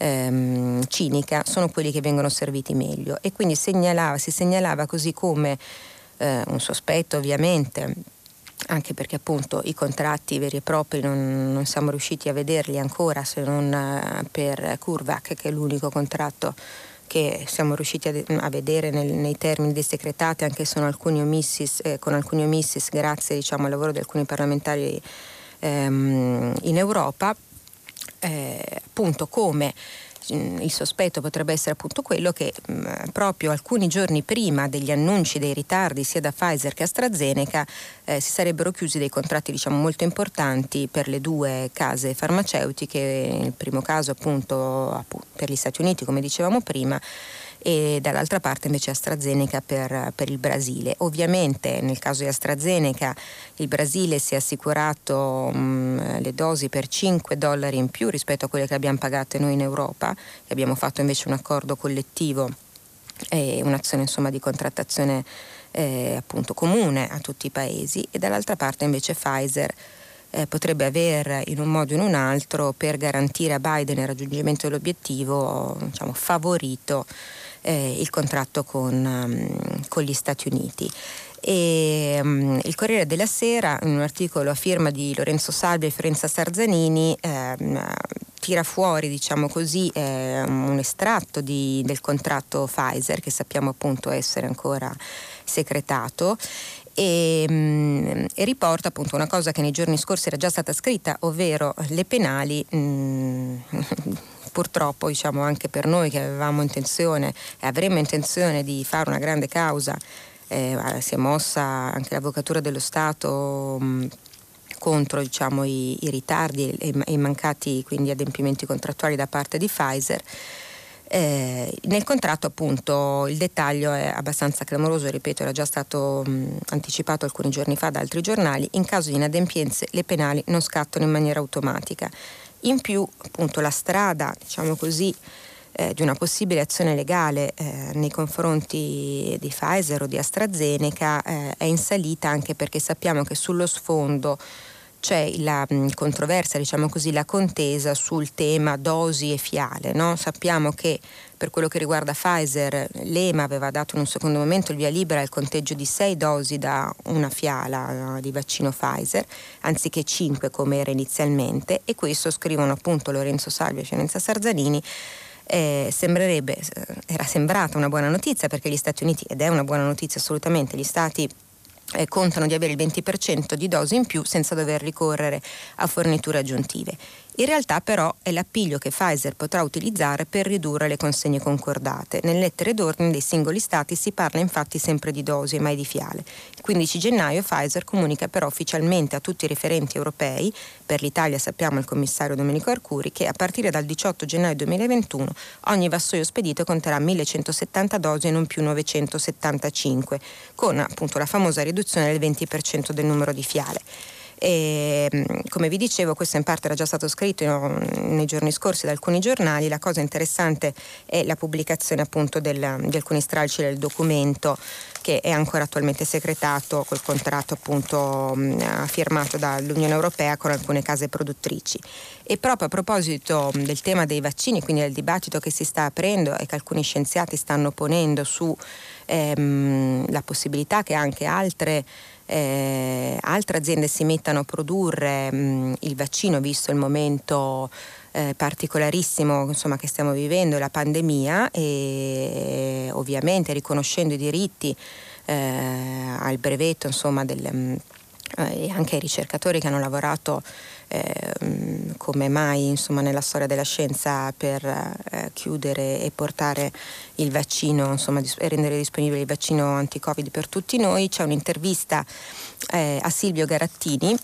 ehm, cinica, sono quelli che vengono serviti meglio. E quindi segnalava, si segnalava così come eh, un sospetto ovviamente anche perché appunto i contratti veri e propri non, non siamo riusciti a vederli ancora se non uh, per Curvac che è l'unico contratto che siamo riusciti a, a vedere nel, nei termini desecretati anche alcuni omissis, eh, con alcuni omissis grazie diciamo, al lavoro di alcuni parlamentari ehm, in Europa eh, appunto come Mm, il sospetto potrebbe essere appunto quello che mh, mm, proprio alcuni giorni prima degli annunci dei ritardi sia da Pfizer che AstraZeneca eh, si sarebbero chiusi dei contratti diciamo molto importanti per le due case farmaceutiche, nel primo caso appunto, appunto per gli Stati Uniti come dicevamo prima e dall'altra parte invece AstraZeneca per, per, il Brasile. Ovviamente nel caso di AstraZeneca il Brasile si è assicurato mh, le dosi per 5 dollari in più rispetto a quelle che abbiamo pagate noi in Europa, e abbiamo fatto invece un accordo collettivo e un'azione insomma, di contrattazione eh, appunto comune a tutti i paesi e dall'altra parte invece Pfizer eh, potrebbe aver in un modo o in un altro per garantire a Biden il raggiungimento dell'obiettivo diciamo, favorito eh, il contratto con, um, con, gli Stati Uniti. E, um, il Corriere della Sera, in un articolo a firma di Lorenzo Salvi e Fiorenza Sarzanini, ehm, tira fuori diciamo così, eh, un estratto di, del contratto Pfizer che sappiamo appunto essere ancora secretato e, mm, e, riporta appunto una cosa che nei giorni scorsi era già stata scritta, ovvero le penali mh, mm, purtroppo diciamo anche per noi che avevamo intenzione e avremmo intenzione di fare una grande causa, eh, si è mossa anche l'Avvocatura dello Stato mh, contro diciamo, i, i, ritardi e i mancati quindi, adempimenti contrattuali da parte di Pfizer. Eh, nel contratto appunto il dettaglio è abbastanza clamoroso, ripeto, era già stato mh, anticipato alcuni giorni fa da altri giornali, in caso di inadempienze le penali non scattano in maniera automatica. In più appunto la strada, diciamo così, eh, di una possibile azione legale eh, nei confronti di Pfizer o di AstraZeneca eh, è in salita anche perché sappiamo che sullo sfondo c'è la mh, controversia, diciamo così, la contesa sul tema dosi e fiale. No? Sappiamo che per quello che riguarda Pfizer, l'EMA aveva dato in un secondo momento il via libera al conteggio di sei dosi da una fiala no, di vaccino Pfizer, anziché cinque come era inizialmente, e questo scrivono appunto Lorenzo Salvi e Fiorenza Sarzanini. Eh, sembrerebbe, eh, era sembrata una buona notizia perché gli Stati Uniti, ed è una buona notizia assolutamente, gli Stati eh, contano di avere il 20% di dosi in più senza dover ricorrere a forniture aggiuntive. In realtà però è l'appiglio che Pfizer potrà utilizzare per ridurre le consegne concordate. Nelle lettere d'ordine dei singoli stati si parla infatti sempre di dosi e mai di fiale. Il 15 gennaio Pfizer comunica però ufficialmente a tutti i referenti europei, per l'Italia sappiamo il commissario Domenico Arcuri, che a partire dal 18 gennaio 2021 ogni vassoio spedito conterà 1170 dosi e non più 975, con appunto la famosa riduzione del 20% del numero di fiale. E, mm, come vi dicevo, questo in parte era già stato scritto nei giorni scorsi da alcuni giornali. La cosa interessante è la pubblicazione appunto del, di alcuni stralci del documento che è ancora attualmente segretato col contratto appunto mm, firmato dall'Unione Europea con alcune case produttrici. E proprio a proposito mm, del tema dei vaccini, quindi del dibattito che si sta aprendo e che alcuni scienziati stanno ponendo su ehm, la possibilità che anche altre eh, altre aziende si mettano a produrre mh, il vaccino visto il momento eh, particolarissimo insomma, che stiamo vivendo, la pandemia e ovviamente riconoscendo i diritti eh, al brevetto insomma, del, mh, e anche ai ricercatori che hanno lavorato eh, come mai insomma, nella storia della scienza per eh, chiudere e portare il vaccino insomma, e rendere disponibile il vaccino anti-Covid per tutti noi. C'è un'intervista eh, a Silvio Garattini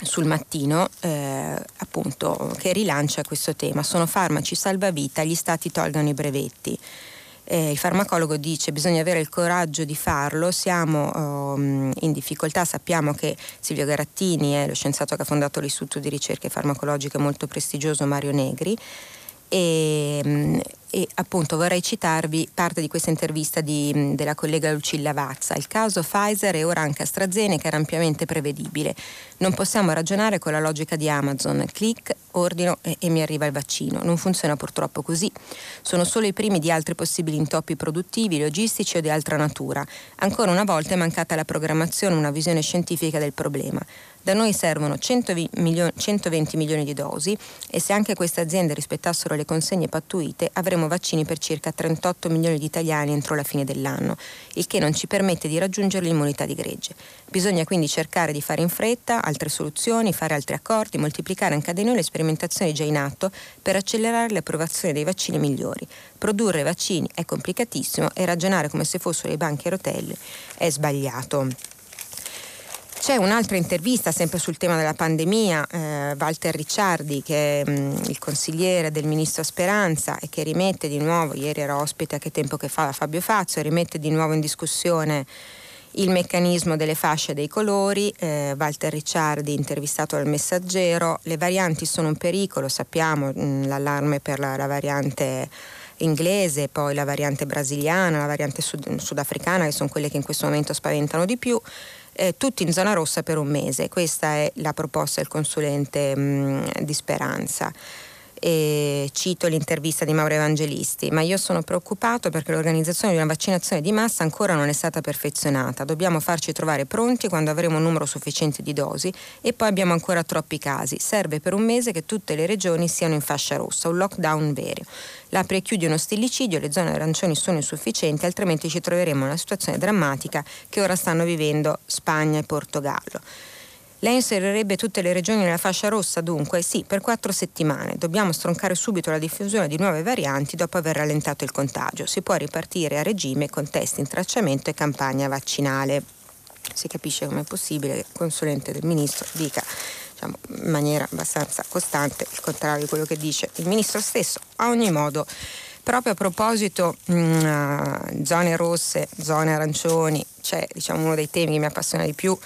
sul mattino eh, appunto che rilancia questo tema. Sono farmaci salvavita, gli stati tolgano i brevetti. Eh, il farmacologo dice bisogna avere il coraggio di farlo, siamo um, in difficoltà, sappiamo che Silvio Garattini è lo scienziato che ha fondato l'Istituto di Ricerche Farmacologiche molto prestigioso Mario Negri. E, mm, e appunto vorrei citarvi parte di questa intervista di, della collega Lucilla Vazza. Il caso Pfizer e ora anche AstraZeneca era ampiamente prevedibile. Non possiamo ragionare con la logica di Amazon, clic, ordino e, e mi arriva il vaccino. Non funziona purtroppo così. Sono solo i primi di altri possibili intoppi produttivi, logistici o di altra natura. Ancora una volta è mancata la programmazione, una visione scientifica del problema. Da noi servono 120 milioni, 120 milioni di dosi e se anche queste aziende rispettassero le consegne pattuite avremo vaccini per circa 38 milioni di italiani entro la fine dell'anno, il che non ci permette di raggiungere l'immunità di gregge. Bisogna quindi cercare di fare in fretta altre soluzioni, fare altri accordi, moltiplicare anche da noi le sperimentazioni già in atto per accelerare l'approvazione dei vaccini migliori. Produrre vaccini è complicatissimo e ragionare come se fossero i banchi a rotelle è sbagliato. C'è un'altra intervista sempre sul tema della pandemia, eh, Walter Ricciardi che è mh, mm, il consigliere del ministro Speranza e che rimette di nuovo, ieri era ospite a che tempo che fa Fabio Fazio, rimette di nuovo in discussione il meccanismo delle fasce dei colori, eh, Walter Ricciardi intervistato dal messaggero, le varianti sono un pericolo, sappiamo mh, mm, l'allarme per la, la variante inglese, poi la variante brasiliana, la variante sud- sudafricana che sono quelle che in questo momento spaventano di più eh, tutti in zona rossa per un mese. Questa è la proposta del consulente mh, mm, di Speranza. E cito l'intervista di Mauro Evangelisti, ma io sono preoccupato perché l'organizzazione di una vaccinazione di massa ancora non è stata perfezionata. Dobbiamo farci trovare pronti quando avremo un numero sufficiente di dosi e poi abbiamo ancora troppi casi. Serve per un mese che tutte le regioni siano in fascia rossa, un lockdown vero. L'apri e chiudi uno stillicidio, le zone arancioni sono insufficienti, altrimenti ci troveremo in una situazione drammatica che ora stanno vivendo Spagna e Portogallo. Lei inserirebbe tutte le regioni nella fascia rossa dunque? Sì, per quattro settimane. Dobbiamo stroncare subito la diffusione di nuove varianti dopo aver rallentato il contagio. Si può ripartire a regime con test in tracciamento e campagna vaccinale. Si capisce come è possibile che il consulente del ministro dica diciamo, in maniera abbastanza costante il contrario di quello che dice il ministro stesso. A ogni modo, proprio a proposito mh, mm, zone rosse, zone arancioni, c'è diciamo, uno dei temi che mi appassiona di più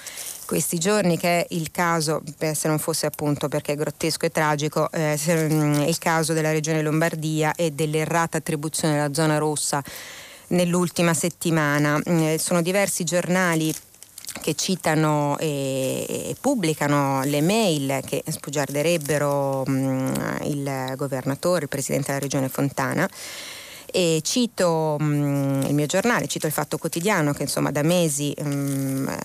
questi giorni che è il caso, se non fosse appunto perché è grottesco e tragico, eh, mm, il caso della regione Lombardia e dell'errata attribuzione della zona rossa nell'ultima settimana. Mm, sono diversi giornali che citano e, pubblicano le mail che sbugiarderebbero mh, mm, il governatore, il presidente della regione Fontana e cito mh, il mio giornale, cito il Fatto Quotidiano che insomma da mesi, mh,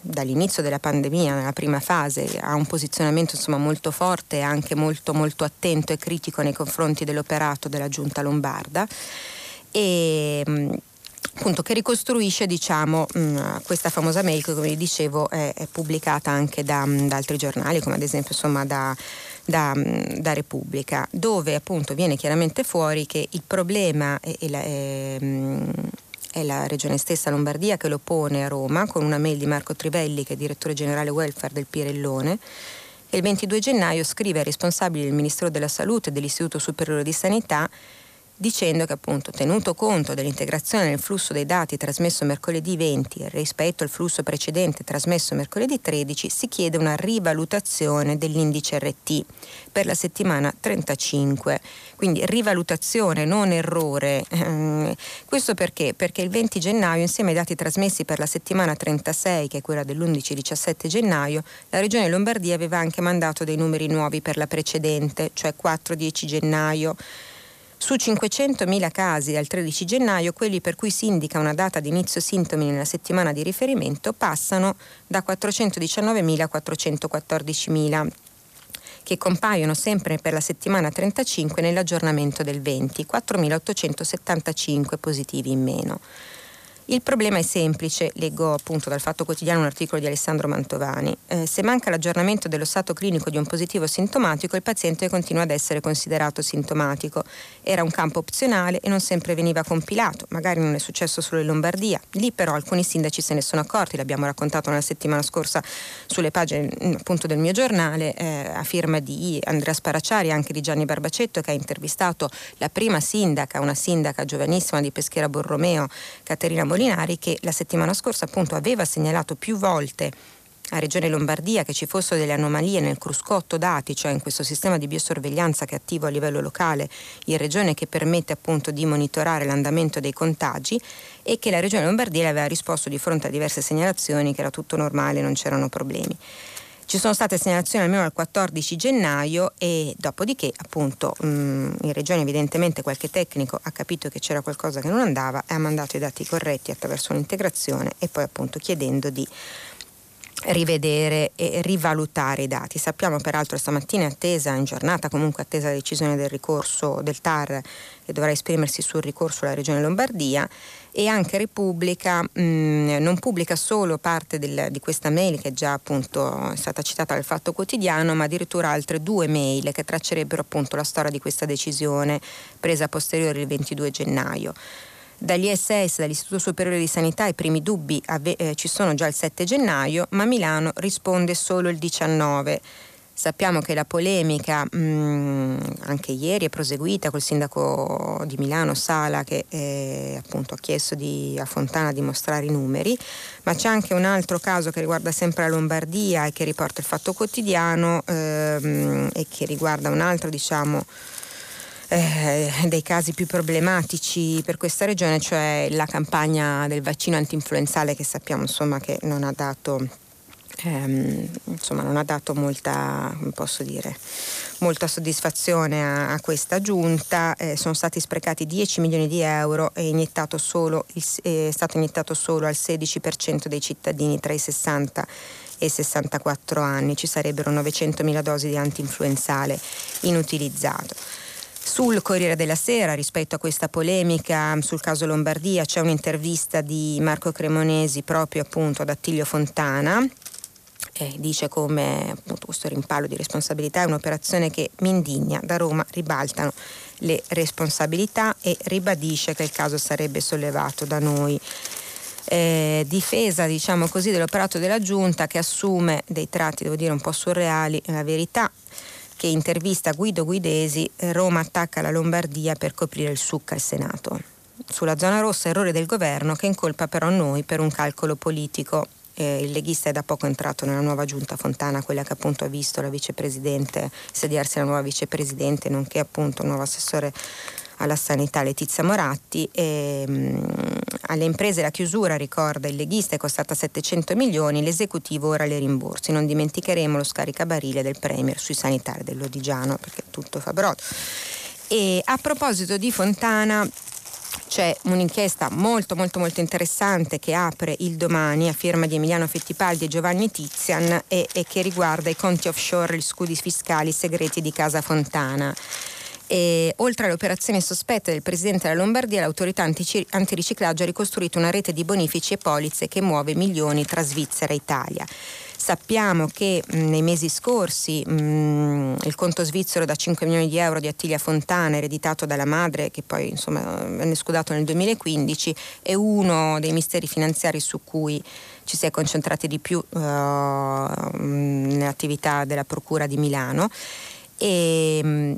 dall'inizio della pandemia, nella prima fase, ha un posizionamento insomma, molto forte e anche molto, molto attento e critico nei confronti dell'operato della giunta lombarda. E, mh, appunto, che ricostruisce diciamo, mh, questa famosa mail che come vi dicevo è, è pubblicata anche da, da, altri giornali come ad esempio insomma, da da, da, Repubblica, dove appunto viene chiaramente fuori che il problema è, è, la, è, è, la, regione stessa Lombardia che lo pone a Roma con una mail di Marco Trivelli che è direttore generale welfare del Pirellone e il 22 gennaio scrive ai responsabili del Ministero della Salute e dell'Istituto Superiore di Sanità dicendo che appunto tenuto conto dell'integrazione nel flusso dei dati trasmesso mercoledì 20 rispetto al flusso precedente trasmesso mercoledì 13 si chiede una rivalutazione dell'indice RT per la settimana 35 quindi rivalutazione non errore. Ehm, questo perché? perché il 20 gennaio insieme ai dati trasmessi per la settimana 36 che è quella dell'11-17 gennaio la regione Lombardia aveva anche mandato dei numeri nuovi per la precedente cioè 4-10 gennaio Su 500.000 casi dal 13 gennaio, quelli per cui si indica una data di inizio sintomi nella settimana di riferimento passano da 419.000 a 414.000 che compaiono sempre per la settimana 35 nell'aggiornamento del 20, 4.875 positivi in meno. Il problema è semplice, leggo appunto dal Fatto Quotidiano un articolo di Alessandro Mantovani. Eh, se manca l'aggiornamento dello stato clinico di un positivo sintomatico, il paziente continua ad essere considerato sintomatico. Era un campo opzionale e non sempre veniva compilato, magari non è successo solo in Lombardia. Lì però alcuni sindaci se ne sono accorti, l'abbiamo raccontato nella settimana scorsa sulle pagine mm, appunto del mio giornale, eh, a firma di Andrea Sparacciari e anche di Gianni Barbacetto che ha intervistato la prima sindaca, una sindaca giovanissima di Peschera Borromeo, Caterina Borromeo, Molinari che la settimana scorsa appunto aveva segnalato più volte a Regione Lombardia che ci fossero delle anomalie nel cruscotto dati, cioè in questo sistema di biosorveglianza che è attivo a livello locale in Regione che permette appunto di monitorare l'andamento dei contagi e che la Regione Lombardia aveva risposto di fronte a diverse segnalazioni che era tutto normale, non c'erano problemi. Ci sono state segnalazioni almeno al 14 gennaio e dopodiché appunto mh, mm, in regione evidentemente qualche tecnico ha capito che c'era qualcosa che non andava e ha mandato i dati corretti attraverso un'integrazione e poi appunto chiedendo di rivedere e rivalutare i dati. Sappiamo peraltro stamattina è attesa, in giornata comunque attesa la decisione del ricorso del TAR che dovrà esprimersi sul ricorso alla Regione Lombardia e anche Repubblica mh, mm, non pubblica solo parte del, di questa mail che è già appunto è stata citata dal Fatto Quotidiano, ma addirittura altre due mail che traccerebbero appunto la storia di questa decisione presa a posteriori il 22 gennaio. Dagli SS, dall'Istituto Superiore di Sanità, i primi dubbi ave- eh, ci sono già il 7 gennaio, ma Milano risponde solo il 19. Sappiamo che la polemica mh, mm, anche ieri è proseguita col sindaco di Milano Sala che eh, appunto ha chiesto di, a Fontana di mostrare i numeri, ma c'è anche un altro caso che riguarda sempre la Lombardia e che riporta il Fatto Quotidiano ehm, e che riguarda un altro diciamo eh, dei casi più problematici per questa regione, cioè la campagna del vaccino antinfluenzale che sappiamo insomma che non ha dato ehm, insomma non ha dato molta, dire, molta soddisfazione a, a, questa giunta, eh, sono stati sprecati 10 milioni di euro e solo, è stato iniettato solo al 16% dei cittadini tra i 60 e 64 anni, ci sarebbero 900 mila dosi di antinfluenzale inutilizzato. Sul Corriere della Sera, rispetto a questa polemica sul caso Lombardia, c'è un'intervista di Marco Cremonesi proprio appunto ad Attilio Fontana, eh, dice come appunto, questo rimpallo di responsabilità è un'operazione che mi indigna, da Roma ribaltano le responsabilità e ribadisce che il caso sarebbe sollevato da noi. Eh, difesa diciamo così dell'operato della giunta che assume dei tratti devo dire un po' surreali la verità che intervista Guido Guidesi Roma attacca la Lombardia per coprire il succa al Senato sulla zona rossa errore del governo che incolpa però noi per un calcolo politico eh, il leghista è da poco entrato nella nuova giunta Fontana, quella che appunto ha visto la vicepresidente sediarsi la nuova vicepresidente, nonché appunto il nuovo assessore alla sanità Letizia Moratti. E, mh, mm, alle imprese la chiusura, ricorda il leghista, è costata 700 milioni, l'esecutivo ora le rimborsi. Non dimenticheremo lo scaricabarile del Premier sui sanitari dell'Odigiano, perché tutto fa brodo. E a proposito di Fontana, c'è un'inchiesta molto molto molto interessante che apre il domani a firma di Emiliano Fittipaldi e Giovanni Tizian e, e che riguarda i conti offshore, gli scudi fiscali segreti di Casa Fontana. E, oltre alle operazioni sospette del Presidente della Lombardia, l'autorità antiriciclaggio ha ricostruito una rete di bonifici e polizze che muove milioni tra Svizzera e Italia. Sappiamo che mh, nei mesi scorsi mh, il conto svizzero da 5 milioni di euro di Attilia Fontana, ereditato dalla madre, che poi insomma, venne scudato nel 2015, è uno dei misteri finanziari su cui ci si è concentrati di più uh, nell'attività della Procura di Milano. E,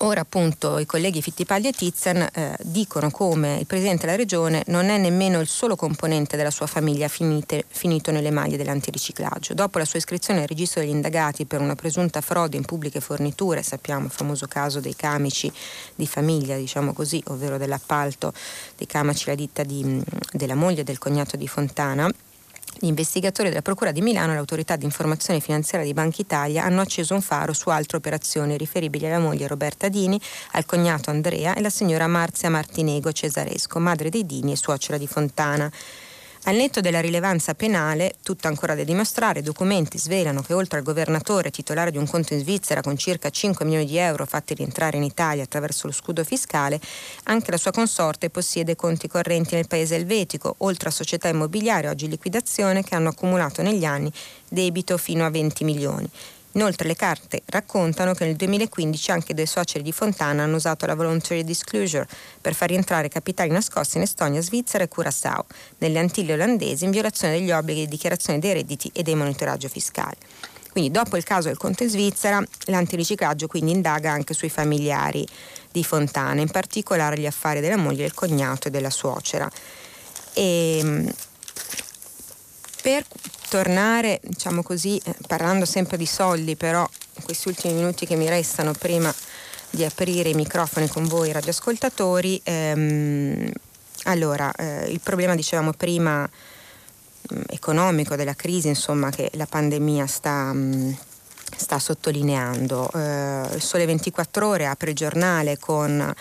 Ora appunto i colleghi Fittipaldi e Tizian eh, dicono come il Presidente della Regione non è nemmeno il solo componente della sua famiglia finite, finito nelle maglie dell'antiriciclaggio. Dopo la sua iscrizione al registro degli indagati per una presunta frode in pubbliche forniture, sappiamo il famoso caso dei camici di famiglia, diciamo così, ovvero dell'appalto dei camici la ditta di, della moglie del cognato di Fontana, Gli investigatori della Procura di Milano e l'autorità di informazione finanziaria di Banca Italia hanno acceso un faro su altre operazioni riferibili alla moglie Roberta Dini, al cognato Andrea e la signora Marzia Martinego Cesaresco, madre dei Dini e suocera di Fontana. Al netto della rilevanza penale, tutto ancora da dimostrare, documenti svelano che oltre al governatore titolare di un conto in Svizzera con circa 5 milioni di euro fatti rientrare in Italia attraverso lo scudo fiscale, anche la sua consorte possiede conti correnti nel paese elvetico, oltre a società immobiliari oggi in liquidazione che hanno accumulato negli anni debito fino a 20 milioni. Inoltre le carte raccontano che nel 2015 anche due suoceri di Fontana hanno usato la voluntary disclosure per far rientrare capitali nascosti in Estonia, Svizzera e Curaçao, nelle Antille olandesi in violazione degli obblighi di dichiarazione dei redditi e dei monitoraggio fiscale. Quindi dopo il caso del conto in Svizzera, l'antiriciclaggio quindi indaga anche sui familiari di Fontana, in particolare gli affari della moglie, del cognato e della suocera. E, ehm, per tornare, diciamo così, eh, parlando sempre di soldi, però in questi ultimi minuti che mi restano prima di aprire i microfoni con voi radioascoltatori, ehm, allora eh, il problema dicevamo prima mh, mm, economico della crisi, insomma, che la pandemia sta, mh, mm, sta sottolineando. Eh, il Sole 24 ore apre il giornale con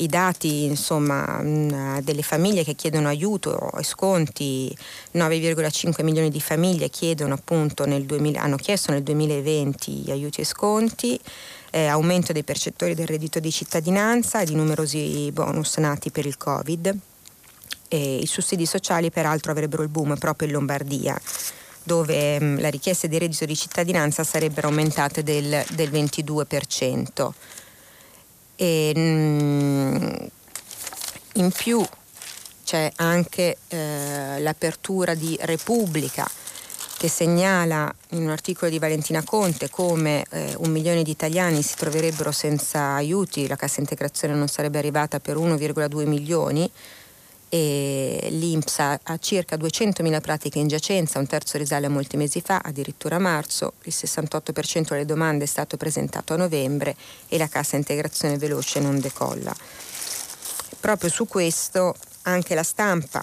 i dati insomma, mm, delle famiglie che chiedono aiuto e sconti, 9,5 milioni di famiglie chiedono appunto nel 2000, hanno chiesto nel 2020 aiuti e sconti, eh, aumento dei percettori del reddito di cittadinanza e di numerosi bonus nati per il Covid. E I sussidi sociali peraltro avrebbero il boom proprio in Lombardia dove mh, mm, le richieste di reddito di cittadinanza sarebbero aumentate del, del 22%. E, mm, in più c'è anche eh, l'apertura di Repubblica che segnala in un articolo di Valentina Conte come eh, un milione di italiani si troverebbero senza aiuti, la cassa integrazione non sarebbe arrivata per 1,2 milioni e l'Inps ha, circa 200.000 pratiche in giacenza, un terzo risale a molti mesi fa, addirittura a marzo, il 68% delle domande è stato presentato a novembre e la cassa integrazione veloce non decolla. Proprio su questo anche la stampa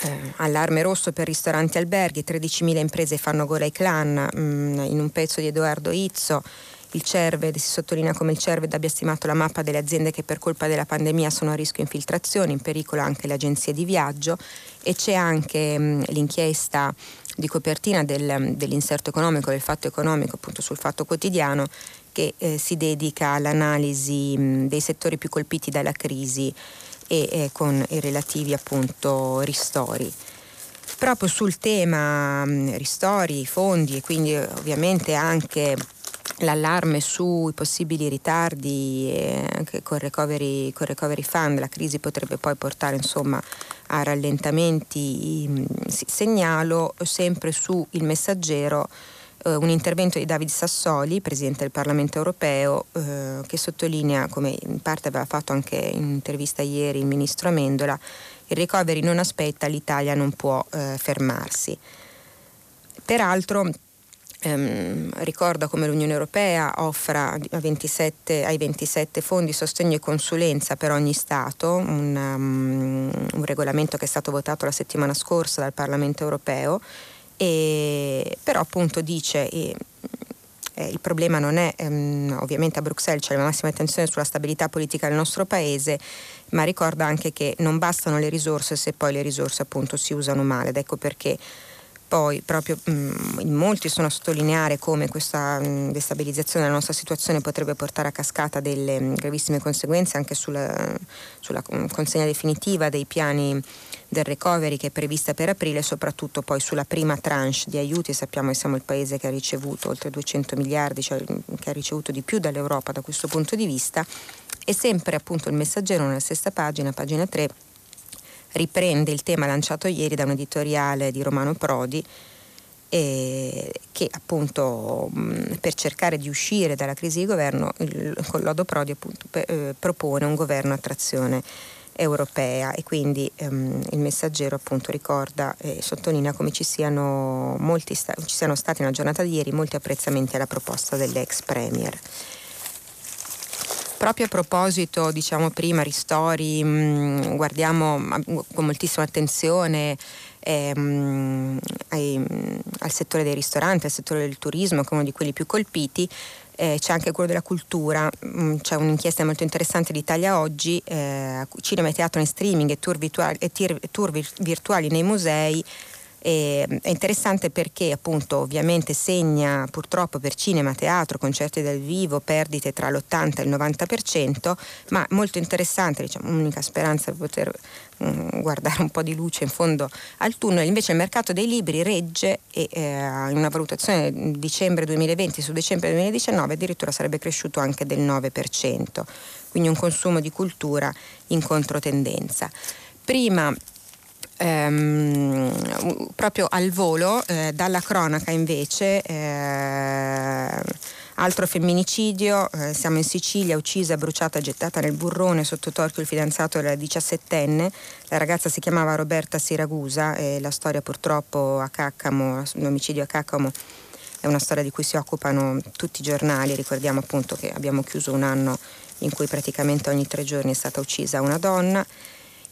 eh, allarme rosso per ristoranti e alberghi, 13.000 imprese fanno gola ai clan, mm, in un pezzo di Edoardo Izzo il CERVED, si sottolinea come il CERVED abbia stimato la mappa delle aziende che per colpa della pandemia sono a rischio infiltrazione, in pericolo anche le agenzie di viaggio e c'è anche mh, l'inchiesta di copertina del, dell'inserto economico, del fatto economico appunto sul fatto quotidiano che eh, si dedica all'analisi mh, dei settori più colpiti dalla crisi e eh, con i relativi appunto ristori. Proprio sul tema mh, ristori, fondi e quindi ovviamente anche l'allarme sui possibili ritardi eh, con, recovery, con recovery fund, la crisi potrebbe poi portare insomma, a rallentamenti, mm, segnalo sempre su Il Messaggero eh, un intervento di David Sassoli, Presidente del Parlamento europeo, eh, che sottolinea, come in parte aveva fatto anche in un'intervista ieri il Ministro Amendola, il recovery non aspetta, l'Italia non può eh, fermarsi. Peraltro ehm, ricorda come l'Unione Europea offra 27, ai 27 fondi sostegno e consulenza per ogni Stato, un, um, un regolamento che è stato votato la settimana scorsa dal Parlamento Europeo, e, però appunto dice... E, eh, il problema non è ehm, ovviamente a Bruxelles c'è la massima attenzione sulla stabilità politica del nostro paese, ma ricorda anche che non bastano le risorse se poi le risorse appunto si usano male ed ecco perché poi proprio mh, mm, in molti sono a sottolineare come questa mh, mm, destabilizzazione della nostra situazione potrebbe portare a cascata delle mh, mm, gravissime conseguenze anche sulla, sulla consegna definitiva dei piani del recovery che è prevista per aprile, soprattutto poi sulla prima tranche di aiuti. Sappiamo che siamo il paese che ha ricevuto oltre 200 miliardi, cioè che ha ricevuto di più dall'Europa da questo punto di vista. E sempre appunto il messaggero nella stessa pagina, pagina 3, riprende il tema lanciato ieri da un editoriale di Romano Prodi eh, che appunto mh, per cercare di uscire dalla crisi di governo il collodo Prodi appunto, pe, eh, propone un governo a trazione europea e quindi ehm, il messaggero appunto ricorda e sottolinea come ci siano, sta- ci siano stati nella giornata di ieri molti apprezzamenti alla proposta dell'ex premier. Proprio a proposito, diciamo prima, ristori, mh, mm, guardiamo con moltissima attenzione ehm, ai, al settore dei ristoranti, al settore del turismo, che è uno di quelli più colpiti. Eh, c'è anche quello della cultura, mm, c'è un'inchiesta molto interessante di Italia Oggi, eh, cinema e teatro in streaming e tour, virtuali, e tour virtuali nei musei e, è interessante perché appunto ovviamente segna purtroppo per cinema, teatro, concerti dal vivo perdite tra l'80 e il 90%, ma molto interessante, diciamo, unica speranza di poter guardare un po' di luce in fondo al tunnel, invece il mercato dei libri regge e eh, in una valutazione dicembre 2020 su dicembre 2019 addirittura sarebbe cresciuto anche del 9%, quindi un consumo di cultura in controtendenza. Prima ehm, proprio al volo, eh, dalla cronaca invece, eh, altro femminicidio, eh, siamo in Sicilia, uccisa, bruciata, gettata nel burrone sotto torchio il fidanzato della diciassettenne, la ragazza si chiamava Roberta Siragusa e la storia purtroppo a Caccamo, l'omicidio a Caccamo è una storia di cui si occupano tutti i giornali, ricordiamo appunto che abbiamo chiuso un anno in cui praticamente ogni tre giorni è stata uccisa una donna.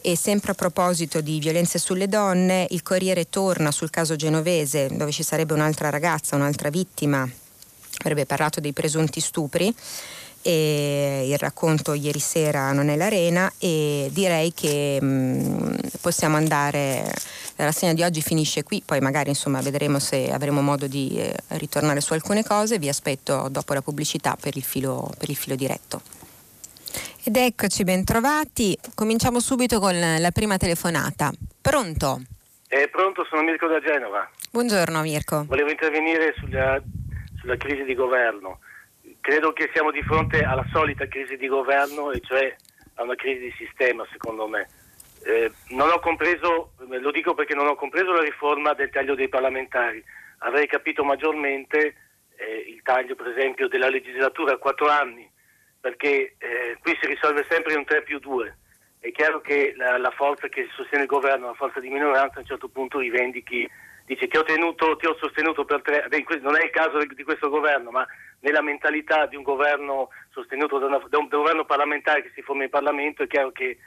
E sempre a proposito di violenze sulle donne, il Corriere torna sul caso genovese dove ci sarebbe un'altra ragazza, un'altra vittima, avrebbe parlato dei presunti stupri. E il racconto ieri sera non è l'arena e direi che mh, mm, possiamo andare la rassegna di oggi finisce qui poi magari insomma vedremo se avremo modo di eh, ritornare su alcune cose vi aspetto dopo la pubblicità per il filo, per il filo diretto ed eccoci, bentrovati. Cominciamo subito con la prima telefonata. Pronto? Eh, pronto, sono Mirko da Genova. Buongiorno Mirko. Volevo intervenire sulla, sulla crisi di governo. Credo che siamo di fronte alla solita crisi di governo, e cioè a una crisi di sistema, secondo me. Eh, non ho compreso, lo dico perché non ho compreso la riforma del taglio dei parlamentari. Avrei capito maggiormente eh, il taglio, per esempio, della legislatura a quattro anni perché eh, qui si risolve sempre in un 3 più 2. È chiaro che la, la, forza che sostiene il governo, la forza di minoranza, a un certo punto rivendichi, dice ti ho, tenuto, ti ho sostenuto per tre, Beh, non è il caso di questo governo, ma nella mentalità di un governo sostenuto da, una, un, da un, governo parlamentare che si forma in Parlamento è chiaro che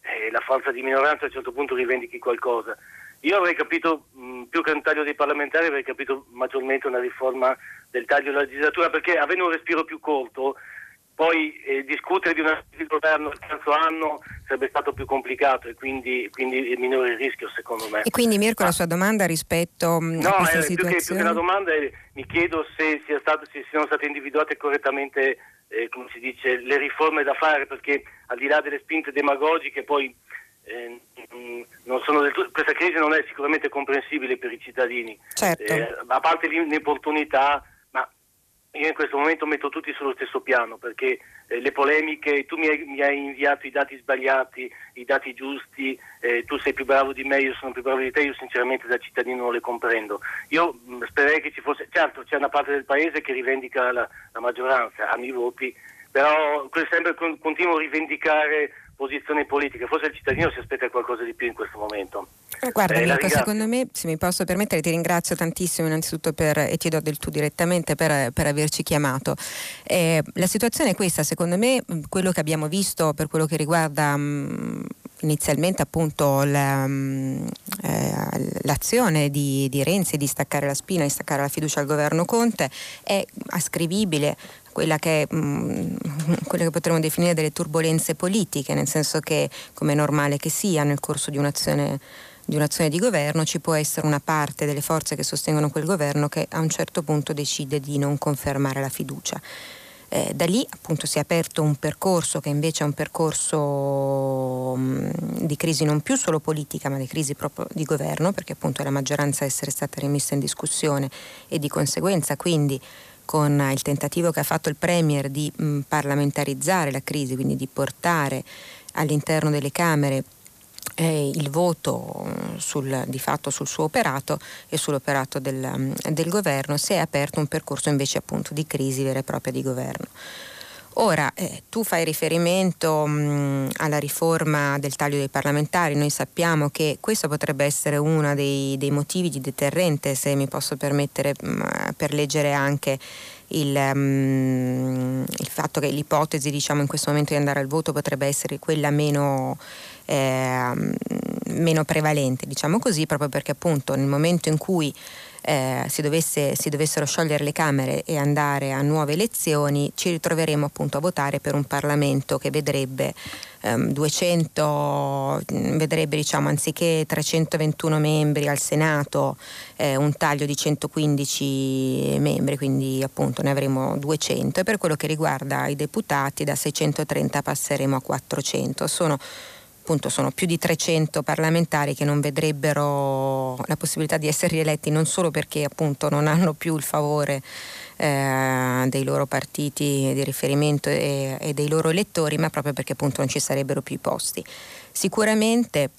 eh, la forza di minoranza a un certo punto rivendichi qualcosa. Io avrei capito, mh, più che un taglio dei parlamentari, avrei capito maggiormente una riforma del taglio della legislatura, perché avendo un respiro più corto poi eh, discutere di una di governo il terzo anno sarebbe stato più complicato e quindi, quindi minore il rischio secondo me. E quindi Mirko ah. la sua domanda rispetto mm, no, a questa eh, situazione? Più che, più che una domanda è, mi chiedo se, sia stato, se siano state individuate correttamente eh, come si dice, le riforme da fare perché al di là delle spinte demagogiche poi eh, tutto, questa crisi non è sicuramente comprensibile per i cittadini. Certo. Eh, a parte l'inopportunità io in questo momento metto tutti sullo stesso piano perché eh, le polemiche, tu mi hai, mi hai, inviato i dati sbagliati, i dati giusti, eh, tu sei più bravo di me, io sono più bravo di te, io sinceramente da cittadino non le comprendo. Io mh, mm, spererei che ci fosse, certo c'è una parte del paese che rivendica la, la maggioranza, hanno i voti, però sempre continuo a rivendicare posizione politica, forse il cittadino si aspetta qualcosa di più in questo momento. Eh, guarda eh, Mirko, secondo me, se mi posso permettere, ti ringrazio tantissimo innanzitutto per, e ti do del tu direttamente per, per averci chiamato. Eh, la situazione è questa, secondo me quello che abbiamo visto per quello che riguarda mh, inizialmente appunto la, mh, eh, l'azione di, di Renzi di staccare la spina, di staccare la fiducia al governo Conte è ascrivibile quella che, mh, mm, quelle che potremmo definire delle turbulenze politiche, nel senso che, come è normale che sia, nel corso di un'azione, di un'azione di governo ci può essere una parte delle forze che sostengono quel governo che a un certo punto decide di non confermare la fiducia. Eh, da lì appunto si è aperto un percorso che invece è un percorso mh, mm, di crisi non più solo politica ma di crisi proprio di governo perché appunto la maggioranza a essere stata rimessa in discussione e di conseguenza quindi con il tentativo che ha fatto il Premier di mh, parlamentarizzare la crisi, quindi di portare all'interno delle Camere eh, il voto sul, di fatto sul suo operato e sull'operato del, del governo, si è aperto un percorso invece appunto di crisi vera e propria di governo. Ora, eh, tu fai riferimento mh, alla riforma del taglio dei parlamentari, noi sappiamo che questo potrebbe essere uno dei, dei motivi di deterrente, se mi posso permettere, mh, per leggere anche il, um, il, fatto che l'ipotesi diciamo, in questo momento di andare al voto potrebbe essere quella meno, eh, meno prevalente, diciamo così, proprio perché appunto nel momento in cui eh, si, dovesse, si, dovessero sciogliere le Camere e andare a nuove elezioni, ci ritroveremo appunto a votare per un Parlamento che vedrebbe ehm, 200, vedrebbe diciamo anziché 321 membri al Senato, eh, un taglio di 115 membri, quindi appunto ne avremo 200 e per quello che riguarda i deputati da 630 passeremo a 400. Sono appunto sono più di 300 parlamentari che non vedrebbero la possibilità di essere rieletti non solo perché appunto non hanno più il favore eh, dei loro partiti di riferimento e, e, dei loro elettori, ma proprio perché appunto non ci sarebbero più i posti. Sicuramente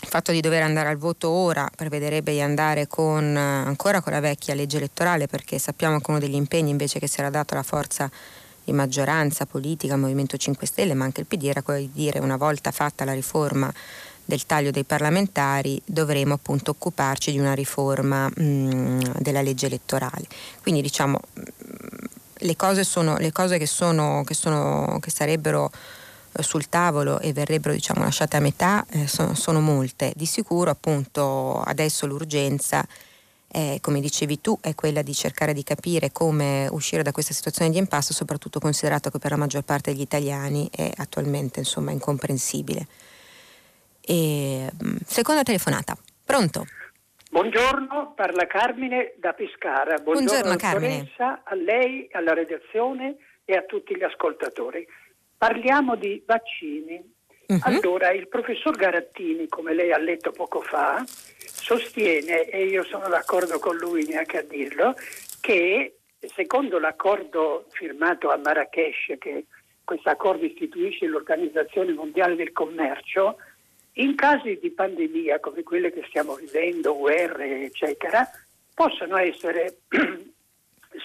il fatto di dover andare al voto ora prevederebbe di andare con, ancora con la vecchia legge elettorale perché sappiamo che uno degli impegni invece che si era dato alla forza di maggioranza politica, Movimento 5 Stelle, ma anche il PD, era quello di dire una volta fatta la riforma del taglio dei parlamentari dovremo appunto occuparci di una riforma mh, mm, della legge elettorale. Quindi diciamo le cose, sono, le cose che, sono, che, sono, che sarebbero eh, sul tavolo e verrebbero diciamo, lasciate a metà eh, sono, sono molte. Di sicuro appunto adesso l'urgenza eh, come dicevi tu, è quella di cercare di capire come uscire da questa situazione di impasse, soprattutto considerato che per la maggior parte degli italiani è attualmente insomma, incomprensibile. E, mm, seconda telefonata, pronto? Buongiorno, parla Carmine da Pescara. Buongiorno, Buongiorno Carmine. a lei, alla redazione e a tutti gli ascoltatori. Parliamo di vaccini. Uh-huh. Allora, il professor Garattini, come lei ha letto poco fa, sostiene, e io sono d'accordo con lui neanche a dirlo, che secondo l'accordo firmato a Marrakesh, che questo accordo istituisce l'Organizzazione Mondiale del Commercio, in casi di pandemia come quelle che stiamo vivendo, guerre, eccetera, possono essere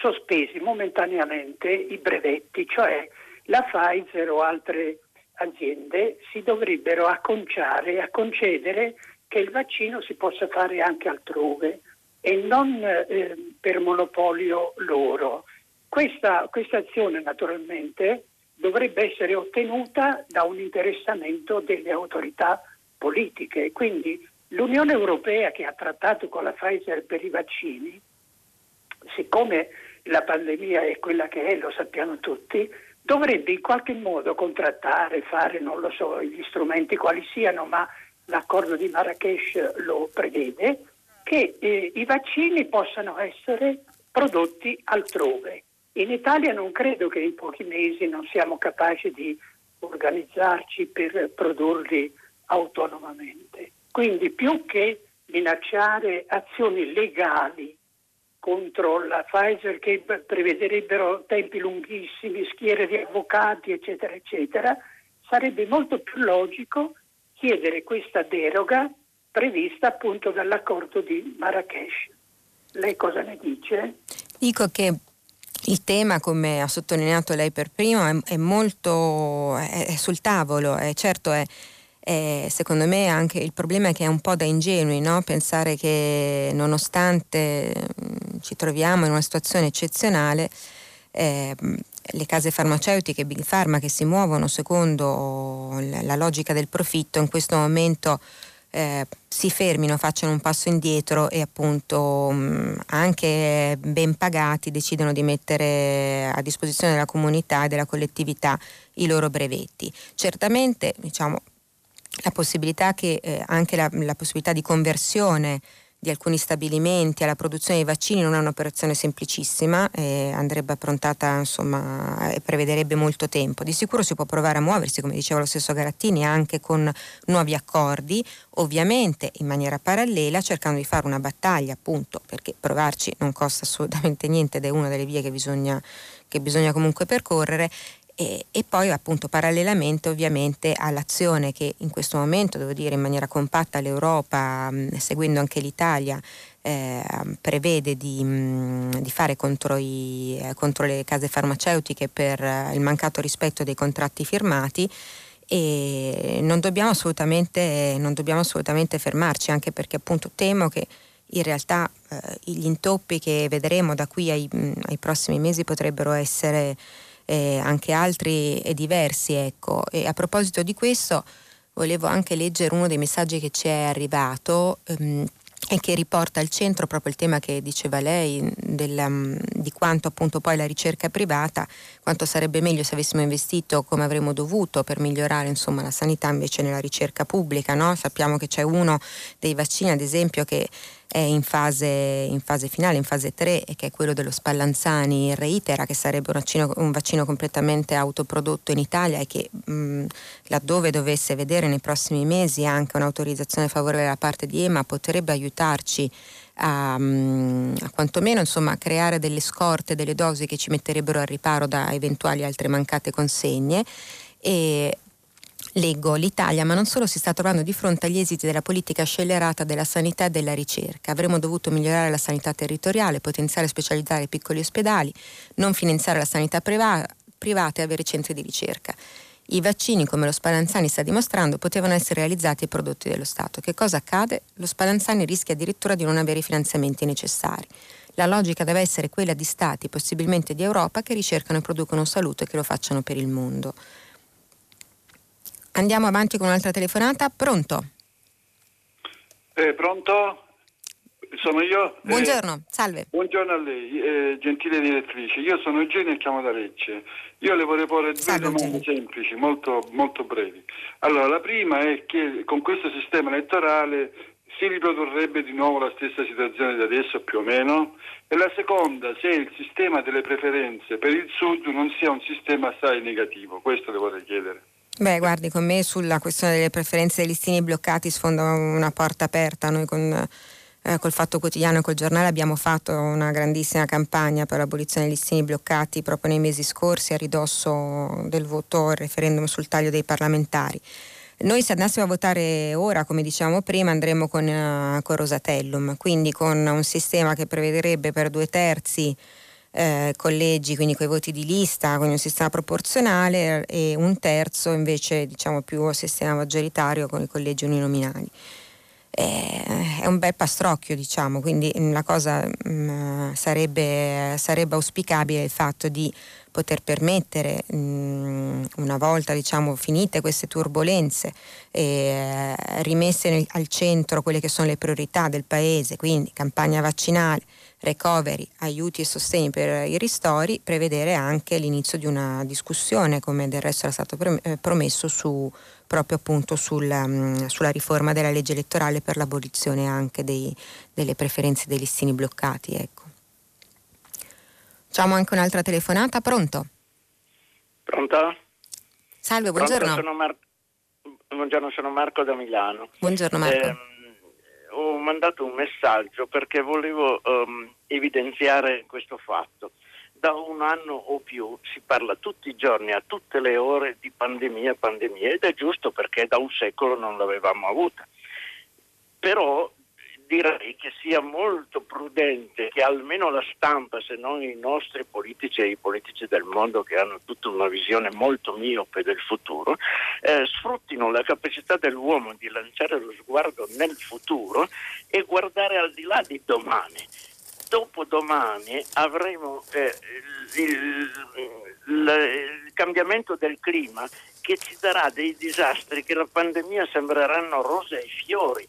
sospesi momentaneamente i brevetti, cioè la Pfizer o altre aziende si dovrebbero acconciare, a concedere che il vaccino si possa fare anche altrove e non eh, per monopolio loro. Questa, questa azione naturalmente dovrebbe essere ottenuta da un interessamento delle autorità politiche. Quindi l'Unione Europea che ha trattato con la Pfizer per i vaccini, siccome la pandemia è quella che è, lo sappiamo tutti, dovrebbe in qualche modo contrattare, fare, non lo so, gli strumenti quali siano, ma l'accordo di Marrakesh lo prevede, che eh, i vaccini possano essere prodotti altrove. In Italia non credo che in pochi mesi non siamo capaci di organizzarci per produrli autonomamente. Quindi più che minacciare azioni legali contro la Pfizer che prevederebbero tempi lunghissimi, schiere di avvocati, eccetera, eccetera, sarebbe molto più logico chiedere questa deroga prevista appunto dall'accordo di Marrakesh. Lei cosa ne dice? Dico che il tema, come ha sottolineato lei per primo, è, è molto è, è sul tavolo, è, certo è, secondo me anche il problema è che è un po' da ingenui no? pensare che nonostante mm, ci troviamo in una situazione eccezionale, eh, le case farmaceutiche, Big Pharma, che si muovono secondo la logica del profitto, in questo momento eh, si fermino, facciano un passo indietro e appunto mh, mm, anche ben pagati decidono di mettere a disposizione della comunità e della collettività i loro brevetti. Certamente diciamo, la possibilità che eh, anche la, la possibilità di conversione di alcuni stabilimenti alla produzione di vaccini non è un'operazione semplicissima, eh, andrebbe approntata insomma e prevederebbe molto tempo. Di sicuro si può provare a muoversi, come diceva lo stesso Garattini, anche con nuovi accordi, ovviamente in maniera parallela, cercando di fare una battaglia appunto, perché provarci non costa assolutamente niente ed è una delle vie che bisogna, che bisogna comunque percorrere e, e, poi appunto parallelamente ovviamente all'azione che in questo momento, devo dire in maniera compatta l'Europa, mh, seguendo anche l'Italia, eh, prevede di, mh, di, fare contro, i, eh, contro, le case farmaceutiche per eh, il mancato rispetto dei contratti firmati. E non dobbiamo assolutamente, non dobbiamo assolutamente fermarci anche perché appunto temo che in realtà eh, gli intoppi che vedremo da qui ai, ai prossimi mesi potrebbero essere eh, anche altri e diversi. Ecco. E a proposito di questo volevo anche leggere uno dei messaggi che ci è arrivato. Um, e che riporta al centro proprio il tema che diceva lei del, um, di quanto appunto poi la ricerca privata, quanto sarebbe meglio se avessimo investito come avremmo dovuto per migliorare insomma, la sanità invece nella ricerca pubblica. No? Sappiamo che c'è uno dei vaccini ad esempio che è in fase, in fase, finale, in fase 3, e che è quello dello Spallanzani reitera che sarebbe un vaccino, un vaccino completamente autoprodotto in Italia e che mh, laddove dovesse vedere nei prossimi mesi anche un'autorizzazione favorevole da parte di EMA potrebbe aiutarci a, a quantomeno insomma, a creare delle scorte, delle dosi che ci metterebbero al riparo da eventuali altre mancate consegne. E Leggo, l'Italia, ma non solo si sta trovando di fronte agli esiti della politica scellerata della sanità e della ricerca. Avremmo dovuto migliorare la sanità territoriale, potenziare e specializzare i piccoli ospedali, non finanziare la sanità priva- privata e avere centri di ricerca. I vaccini, come lo Spallanzani sta dimostrando, potevano essere realizzati e prodotti dallo Stato. Che cosa accade? Lo Spallanzani rischia addirittura di non avere i finanziamenti necessari. La logica deve essere quella di Stati, possibilmente di Europa, che ricercano e producono salute e che lo facciano per il mondo. Andiamo avanti con un'altra telefonata. Pronto? Eh, pronto? Sono io. Buongiorno, eh, salve. Buongiorno a lei, eh, gentile direttrice. Io sono Eugenio e chiamo da Lecce. Io le vorrei porre due salve, domande Eugenio. semplici, molto, molto brevi. Allora, la prima è che con questo sistema elettorale si riprodurrebbe di nuovo la stessa situazione di adesso più o meno? E la seconda, se il sistema delle preferenze per il Sud non sia un sistema assai negativo. Questo le vorrei chiedere. Beh, guardi, con me sulla questione delle preferenze dei listini bloccati sfonda una porta aperta. Noi con, eh, col Fatto Quotidiano e col giornale abbiamo fatto una grandissima campagna per l'abolizione dei listini bloccati proprio nei mesi scorsi a ridosso del voto al referendum sul taglio dei parlamentari. Noi se andassimo a votare ora, come diciamo prima, andremo con, uh, con Rosatellum, quindi con un sistema che prevederebbe per due terzi eh, collegi, quindi con i voti di lista, quindi un sistema proporzionale e un terzo invece diciamo più sistema maggioritario con i collegi uninominali. Eh, è un bel pastrocchio, diciamo, quindi la cosa mh, mm, sarebbe, sarebbe auspicabile il fatto di poter permettere mh, mm, una volta diciamo, finite queste turbulenze eh, rimesse nel, al centro quelle che sono le priorità del Paese, quindi campagna vaccinale, recovery, aiuti e sostegni per i ristori, prevedere anche l'inizio di una discussione, come del resto era stato eh, promesso, su, proprio appunto sul, um, sulla riforma della legge elettorale per l'abolizione anche dei, delle preferenze dei listini bloccati. Ecco. Facciamo anche un'altra telefonata, pronto? Pronto? Salve, buongiorno. Pronto, sono Mar- buongiorno, sono Marco da Milano. Buongiorno Marco. Eh, ho mandato un messaggio perché volevo um, evidenziare questo fatto. Da un anno o più si parla tutti i giorni, a tutte le ore, di pandemia, pandemia ed è giusto perché da un secolo non l'avevamo avuta. Però direi che sia molto prudente che almeno la stampa, se non i nostri politici e i politici del mondo che hanno tutta una visione molto miope del futuro, eh, sfruttino la capacità dell'uomo di lanciare lo sguardo nel futuro e guardare al di là di domani. Dopodomani avremo eh, il, il, il cambiamento del clima che ci darà dei disastri che la pandemia sembreranno rose e fiori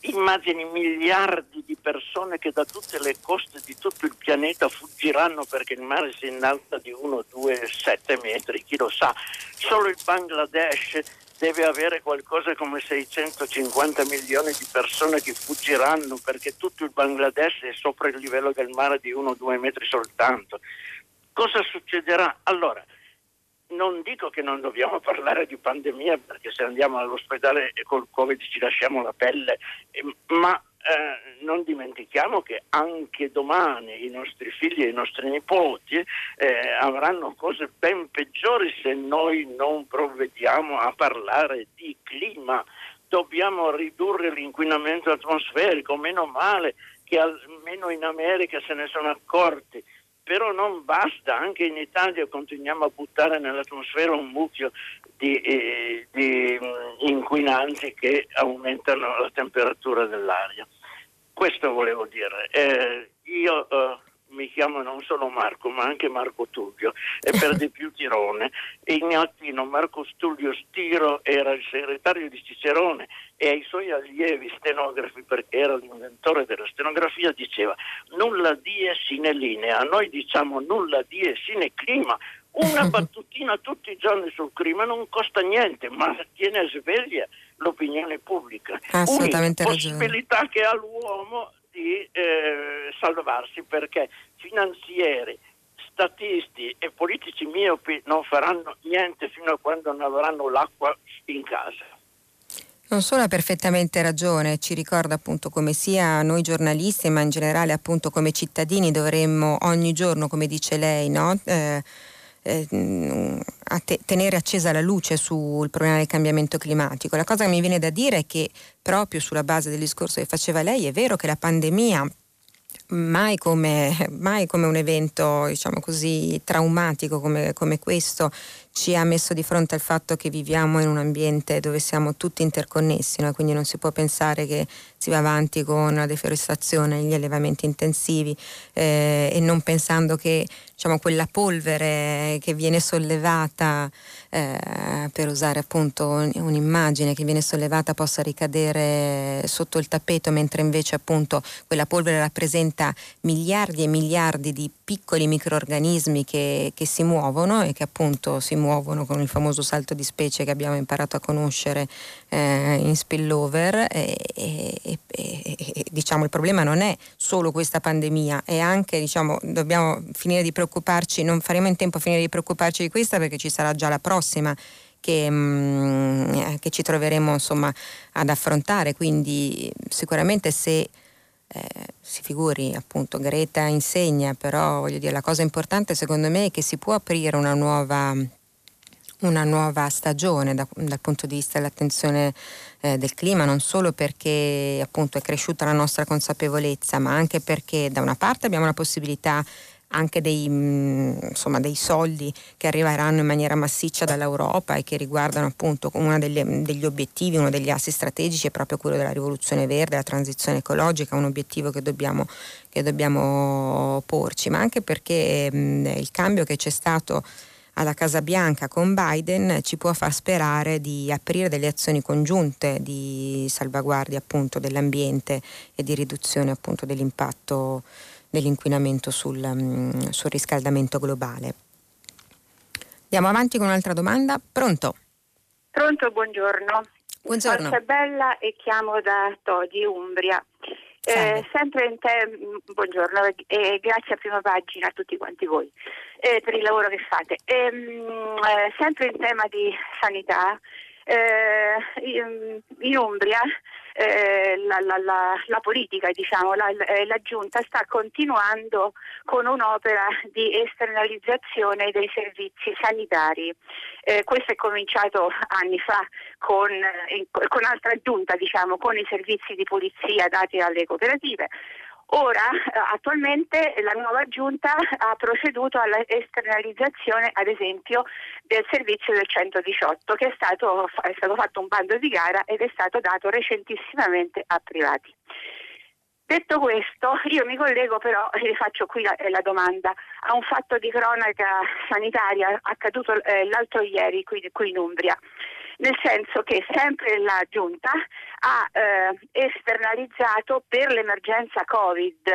immagini miliardi di persone che da tutte le coste di tutto il pianeta fuggiranno perché il mare si innalza di 1, 2, 7 metri, chi lo sa. Solo il Bangladesh deve avere qualcosa come 650 milioni di persone che fuggiranno perché tutto il Bangladesh è sopra il livello del mare di 1-2 metri soltanto. Cosa succederà? Allora, non dico che non dobbiamo parlare di pandemia perché se andiamo all'ospedale col Covid ci lasciamo la pelle, eh, ma eh, non dimentichiamo che anche domani i nostri figli e i nostri nipoti eh, avranno cose ben peggiori se noi non provvediamo a parlare di clima. Dobbiamo ridurre l'inquinamento atmosferico, meno male che almeno in America se ne sono accorti però non basta, anche in Italia continuiamo a buttare nell'atmosfera un mucchio di, eh, di mm, inquinanti che aumentano la temperatura dell'aria. Questo volevo dire. Eh, io eh, mi chiamo non solo Marco ma anche Marco Tullio e per di più Tirone. E in latino Marco Tullio Stiro era il segretario di Cicerone e ai suoi allievi stenografi perché era l'inventore della stenografia diceva nulla die sine linea noi diciamo nulla die sine clima una battutina tutti i giorni sul clima non costa niente ma tiene sveglia l'opinione pubblica. Assolutamente Unica possibilità che ha l'uomo di eh, salvarsi perché finanzieri, statisti e politici miopi non faranno niente fino a quando non avranno l'acqua in casa. Non solo ha perfettamente ragione, ci ricorda appunto come sia noi giornalisti, ma in generale appunto come cittadini dovremmo ogni giorno, come dice lei, no? eh, eh, a te- tenere accesa la luce sul problema del cambiamento climatico. La cosa che mi viene da dire è che proprio sulla base del discorso che faceva lei è vero che la pandemia mai come, mai come un evento diciamo così traumatico come, come questo ci ha messo di fronte al fatto che viviamo in un ambiente dove siamo tutti interconnessi, no? quindi non si può pensare che si va avanti con la deforestazione, gli allevamenti intensivi eh, e non pensando che diciamo, quella polvere che viene sollevata, eh, per usare appunto un'immagine che viene sollevata possa ricadere sotto il tappeto, mentre invece appunto quella polvere rappresenta miliardi e miliardi di piccoli microorganismi che, che si muovono e che appunto si muovono con il famoso salto di specie che abbiamo imparato a conoscere eh, in spillover e, e, e, diciamo il problema non è solo questa pandemia, è anche diciamo dobbiamo finire di preoccuparci non faremo in tempo a finire di preoccuparci di questa perché ci sarà già la prossima. Che, mm, che, ci troveremo insomma, ad affrontare. Quindi sicuramente se eh, si figuri appunto Greta insegna, però voglio dire la cosa importante secondo me è che si può aprire una nuova, una nuova stagione da, dal punto di vista dell'attenzione eh, del clima, non solo perché appunto è cresciuta la nostra consapevolezza, ma anche perché da una parte abbiamo la possibilità anche dei, mm, insomma, dei, soldi che arriveranno in maniera massiccia dall'Europa e che riguardano appunto uno degli, degli, obiettivi, uno degli assi strategici è proprio quello della rivoluzione verde, la transizione ecologica, un obiettivo che dobbiamo, che dobbiamo porci, ma anche perché mh, mm, il cambio che c'è stato alla Casa Bianca con Biden ci può far sperare di aprire delle azioni congiunte di salvaguardia appunto dell'ambiente e di riduzione appunto dell'impatto dell'inquinamento sul, um, sul riscaldamento globale. Andiamo avanti con un'altra domanda. Pronto? Pronto, buongiorno. Buongiorno. Sono Bella e chiamo da Todi, Umbria. Eh, sempre in te, buongiorno e eh, grazie a prima pagina a tutti quanti voi eh, per il lavoro che fate. Ehm, eh, sempre in tema di sanità, eh, in Umbria eh, la, la, la, la, politica, diciamo, la, eh, la, giunta sta continuando con un'opera di esternalizzazione dei servizi sanitari. Eh, questo è cominciato anni fa con, eh, con altra giunta, diciamo, con i servizi di polizia dati alle cooperative. Ora, eh, attualmente, la nuova giunta ha proceduto all'esternalizzazione, ad esempio, del servizio del 118, che è stato, è stato fatto un bando di gara ed è stato dato recentissimamente a privati. Detto questo, io mi collego però, e faccio qui la, la, domanda, a un fatto di cronaca sanitaria accaduto eh, l'altro ieri qui, qui in Umbria nel senso che sempre la Giunta ha eh, esternalizzato per l'emergenza Covid,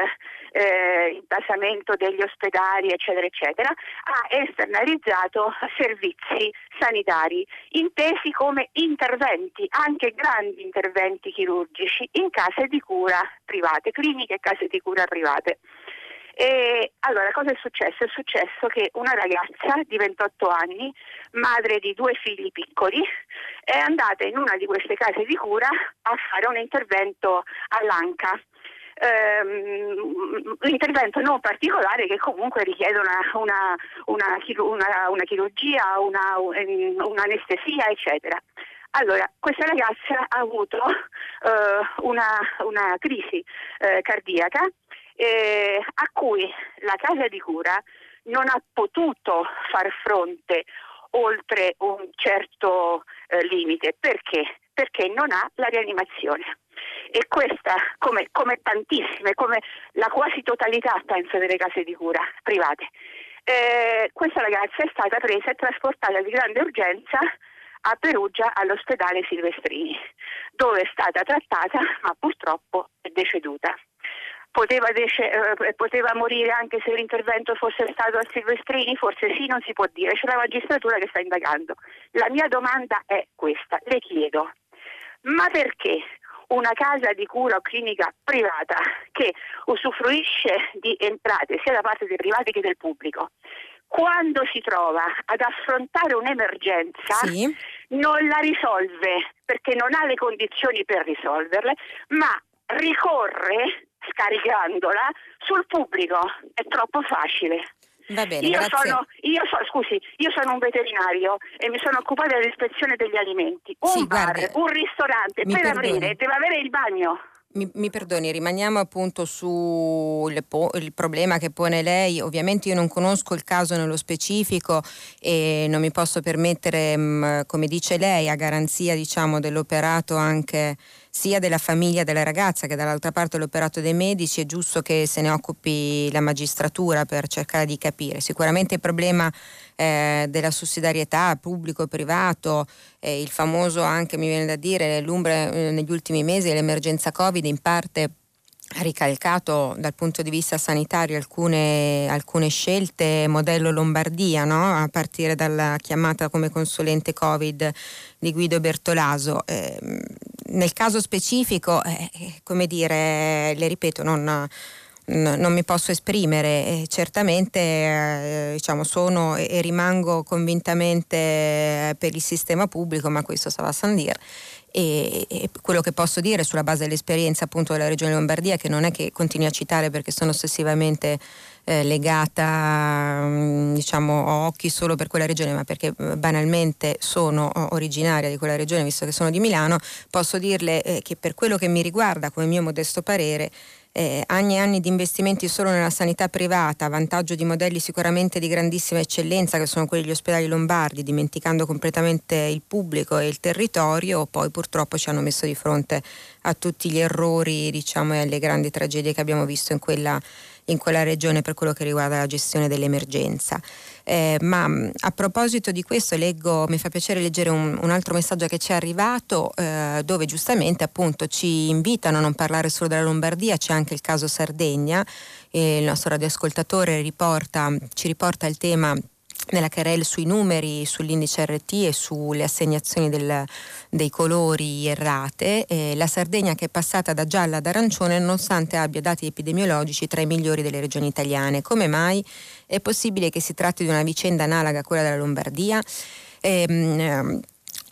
eh, il basamento degli ospedali, eccetera, eccetera, ha esternalizzato servizi sanitari intesi come interventi, anche grandi interventi chirurgici in case di cura private, cliniche e case di cura private. E allora, cosa è successo? È successo che una ragazza di 28 anni, madre di due figli piccoli, è andata in una di queste case di cura a fare un intervento all'anca. Um, un intervento non particolare che comunque richiede una, una, una, una chirurgia, un'anestesia, eccetera. Allora, questa ragazza ha avuto uh, una, crisi uh, cardiaca eh, a cui la casa di cura non ha potuto far fronte oltre un certo eh, limite. Perché? perché non ha la rianimazione. E questa, come, come tantissime, come la quasi totalità penso delle case di cura private, eh, questa ragazza è stata presa e trasportata di grande urgenza a Perugia all'ospedale Silvestrini, dove è stata trattata ma purtroppo è deceduta. Poteva, dece- eh, poteva, morire anche se l'intervento fosse stato a Silvestrini? Forse sì, non si può dire, c'è la magistratura che sta indagando. La mia domanda è questa, le chiedo, ma perché una casa di cura o clinica privata che usufruisce di entrate sia da parte dei privati che del pubblico, quando si trova ad affrontare un'emergenza sì. non la risolve perché non ha le condizioni per risolverle, ma ricorre scaricandola sul pubblico. È troppo facile. Va bene, io, sono, io, so, scusi, io sono un veterinario e mi sono occupata dell'ispezione degli alimenti. Un sì, bar, guardi, un ristorante, per perdoni. aprire deve avere il bagno. Mi, mi, perdoni, rimaniamo appunto sul problema che pone lei. Ovviamente io non conosco il caso nello specifico e non mi posso permettere, mh, come dice lei, a garanzia diciamo, dell'operato anche sia della famiglia della ragazza che dall'altra parte l'operato dei medici, è giusto che se ne occupi la magistratura per cercare di capire. Sicuramente il problema eh, della sussidiarietà pubblico-privato, eh, il famoso anche, mi viene da dire, l'umbre eh, negli ultimi mesi, l'emergenza Covid in parte ricalcato dal punto di vista sanitario alcune, alcune scelte modello Lombardia, no? a partire dalla chiamata come consulente Covid di Guido Bertolaso. Eh, nel caso specifico, eh, eh come dire, le ripeto, non non mi posso esprimere, certamente eh, diciamo, sono e rimango convintamente per il sistema pubblico, ma questo sa a Sandir. E, e, quello che posso dire sulla base dell'esperienza appunto della Regione Lombardia, che non è che continui a citare perché sono ossessivamente eh, legata mm, diciamo a occhi solo per quella regione ma perché eh, banalmente sono originaria di quella regione visto che sono di Milano posso dirle eh, che per quello che mi riguarda come mio modesto parere eh, anni e anni di investimenti solo nella sanità privata, a vantaggio di modelli sicuramente di grandissima eccellenza che sono quelli degli ospedali lombardi, dimenticando completamente il pubblico e il territorio, poi purtroppo ci hanno messo di fronte a tutti gli errori diciamo, e alle grandi tragedie che abbiamo visto in quella, in quella regione per quello che riguarda la gestione dell'emergenza. Eh, ma mm, a proposito di questo leggo, mi fa piacere leggere un, un altro messaggio che ci è arrivato eh, dove giustamente appunto ci invitano a non parlare solo della Lombardia, c'è anche il caso Sardegna, e il nostro radioascoltatore riporta, ci riporta il tema nella querel sui numeri, sull'indice RT e sulle assegnazioni del, dei colori errate, eh, la Sardegna che è passata da gialla ad arancione nonostante abbia dati epidemiologici tra i migliori delle regioni italiane. Come mai è possibile che si tratti di una vicenda analoga a quella della Lombardia? Eh,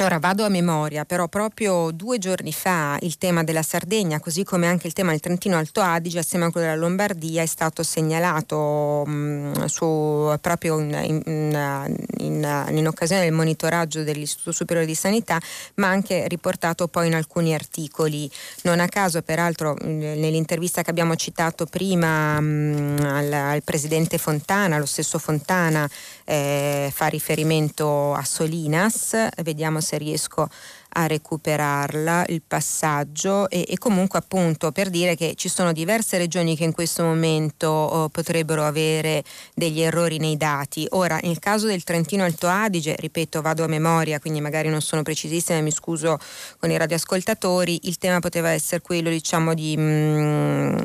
Ora vado a memoria, però proprio due giorni fa il tema della Sardegna, così come anche il tema del Trentino Alto Adige, assieme a quello della Lombardia, è stato segnalato mh, mm, su, proprio in, in, in, in, occasione del monitoraggio dell'Istituto Superiore di Sanità, ma anche riportato poi in alcuni articoli. Non a caso, peraltro, nell'intervista che abbiamo citato prima mh, mm, al, al, presidente Fontana, lo stesso Fontana eh, fa riferimento a Solinas, vediamo se riesco a recuperarla, il passaggio e, e, comunque appunto per dire che ci sono diverse regioni che in questo momento oh, potrebbero avere degli errori nei dati. Ora, nel caso del Trentino Alto Adige, ripeto, vado a memoria, quindi magari non sono precisissima, mi scuso con i radioascoltatori, il tema poteva essere quello diciamo di... Mm,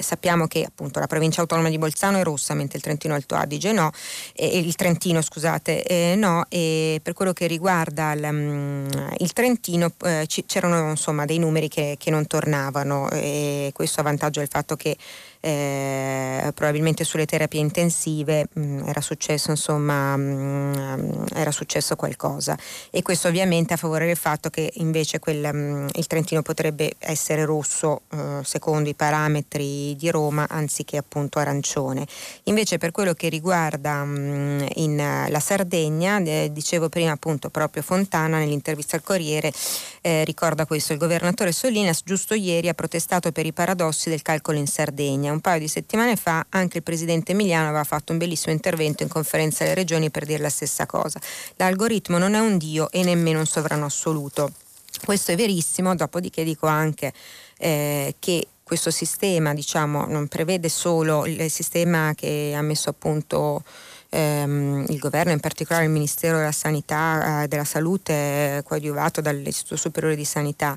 sappiamo che appunto la provincia autonoma di Bolzano è rossa, mentre il Trentino Alto Adige no, e, il Trentino scusate, eh, no, e per quello che riguarda il, mm, il Trentino eh, c'erano insomma dei numeri che, che non tornavano e questo a vantaggio del fatto che eh, probabilmente sulle terapie intensive mh, mm, era successo insomma mh, mm, era successo qualcosa. E questo ovviamente a favore del fatto che invece quel, mh, mm, il Trentino potrebbe essere rosso eh, secondo i parametri di Roma anziché appunto arancione. Invece per quello che riguarda in, la Sardegna eh, dicevo prima appunto proprio Fontana nell'intervista al Corriere eh, ricorda questo il governatore Solinas giusto ieri ha protestato per i paradossi del calcolo in Sardegna un paio di settimane fa anche il presidente Emiliano aveva fatto un bellissimo intervento in conferenza delle regioni per dire la stessa cosa. L'algoritmo non è un dio e nemmeno un sovrano assoluto. Questo è verissimo, dopodiché dico anche eh, che questo sistema diciamo, non prevede solo il sistema che ha messo a punto ehm, il governo, in particolare il Ministero della Sanità, eh, della Salute, coadiuvato dall'Istituto Superiore di Sanità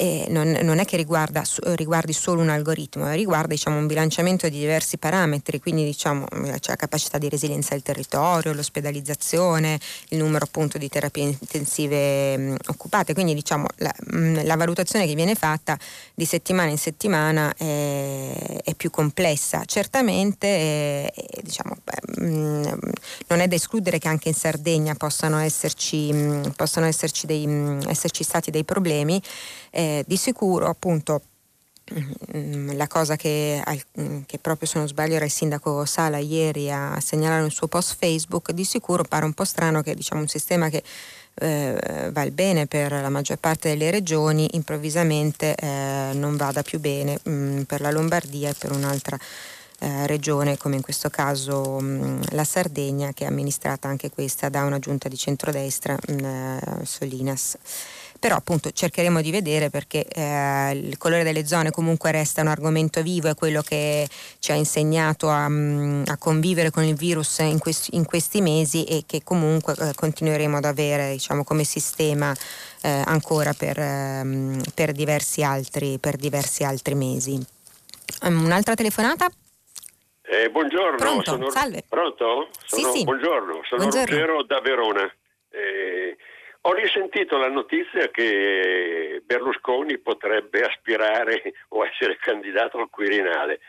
eh, non, non, è che riguarda, riguardi solo un algoritmo, riguarda diciamo, un bilanciamento di diversi parametri, quindi diciamo, c'è la capacità di resilienza del territorio, l'ospedalizzazione, il numero appunto di terapie intensive mh, occupate, quindi diciamo, la, mh, la, valutazione che viene fatta di settimana in settimana è, è più complessa. Certamente è, è, diciamo, beh, mh, non è da escludere che anche in Sardegna possano esserci, possano esserci, dei, esserci stati dei problemi. Eh, di sicuro appunto mm, la cosa che, che, proprio se non sbaglio era il sindaco Sala ieri a segnalare nel suo post Facebook, di sicuro pare un po' strano che diciamo, un sistema che eh, va bene per la maggior parte delle regioni improvvisamente eh, non vada più bene mh, mm, per la Lombardia e per un'altra eh, regione come in questo caso mh, mm, la Sardegna che è amministrata anche questa da una giunta di centrodestra mh, eh, Solinas però appunto cercheremo di vedere perché eh, il colore delle zone comunque resta un argomento vivo, è quello che ci ha insegnato a, mm, a convivere con il virus in questi, in questi mesi e che comunque eh, continueremo ad avere diciamo, come sistema eh, ancora per, ehm, per, diversi altri, per diversi altri mesi. Um, un'altra telefonata? Eh, buongiorno, Pronto? Sono... Salve. Pronto? Sono... Sì, sì. Buongiorno, sono buongiorno. Ruggero da Verona. Eh, ho risentito la notizia che Berlusconi potrebbe aspirare o essere candidato al Quirinale.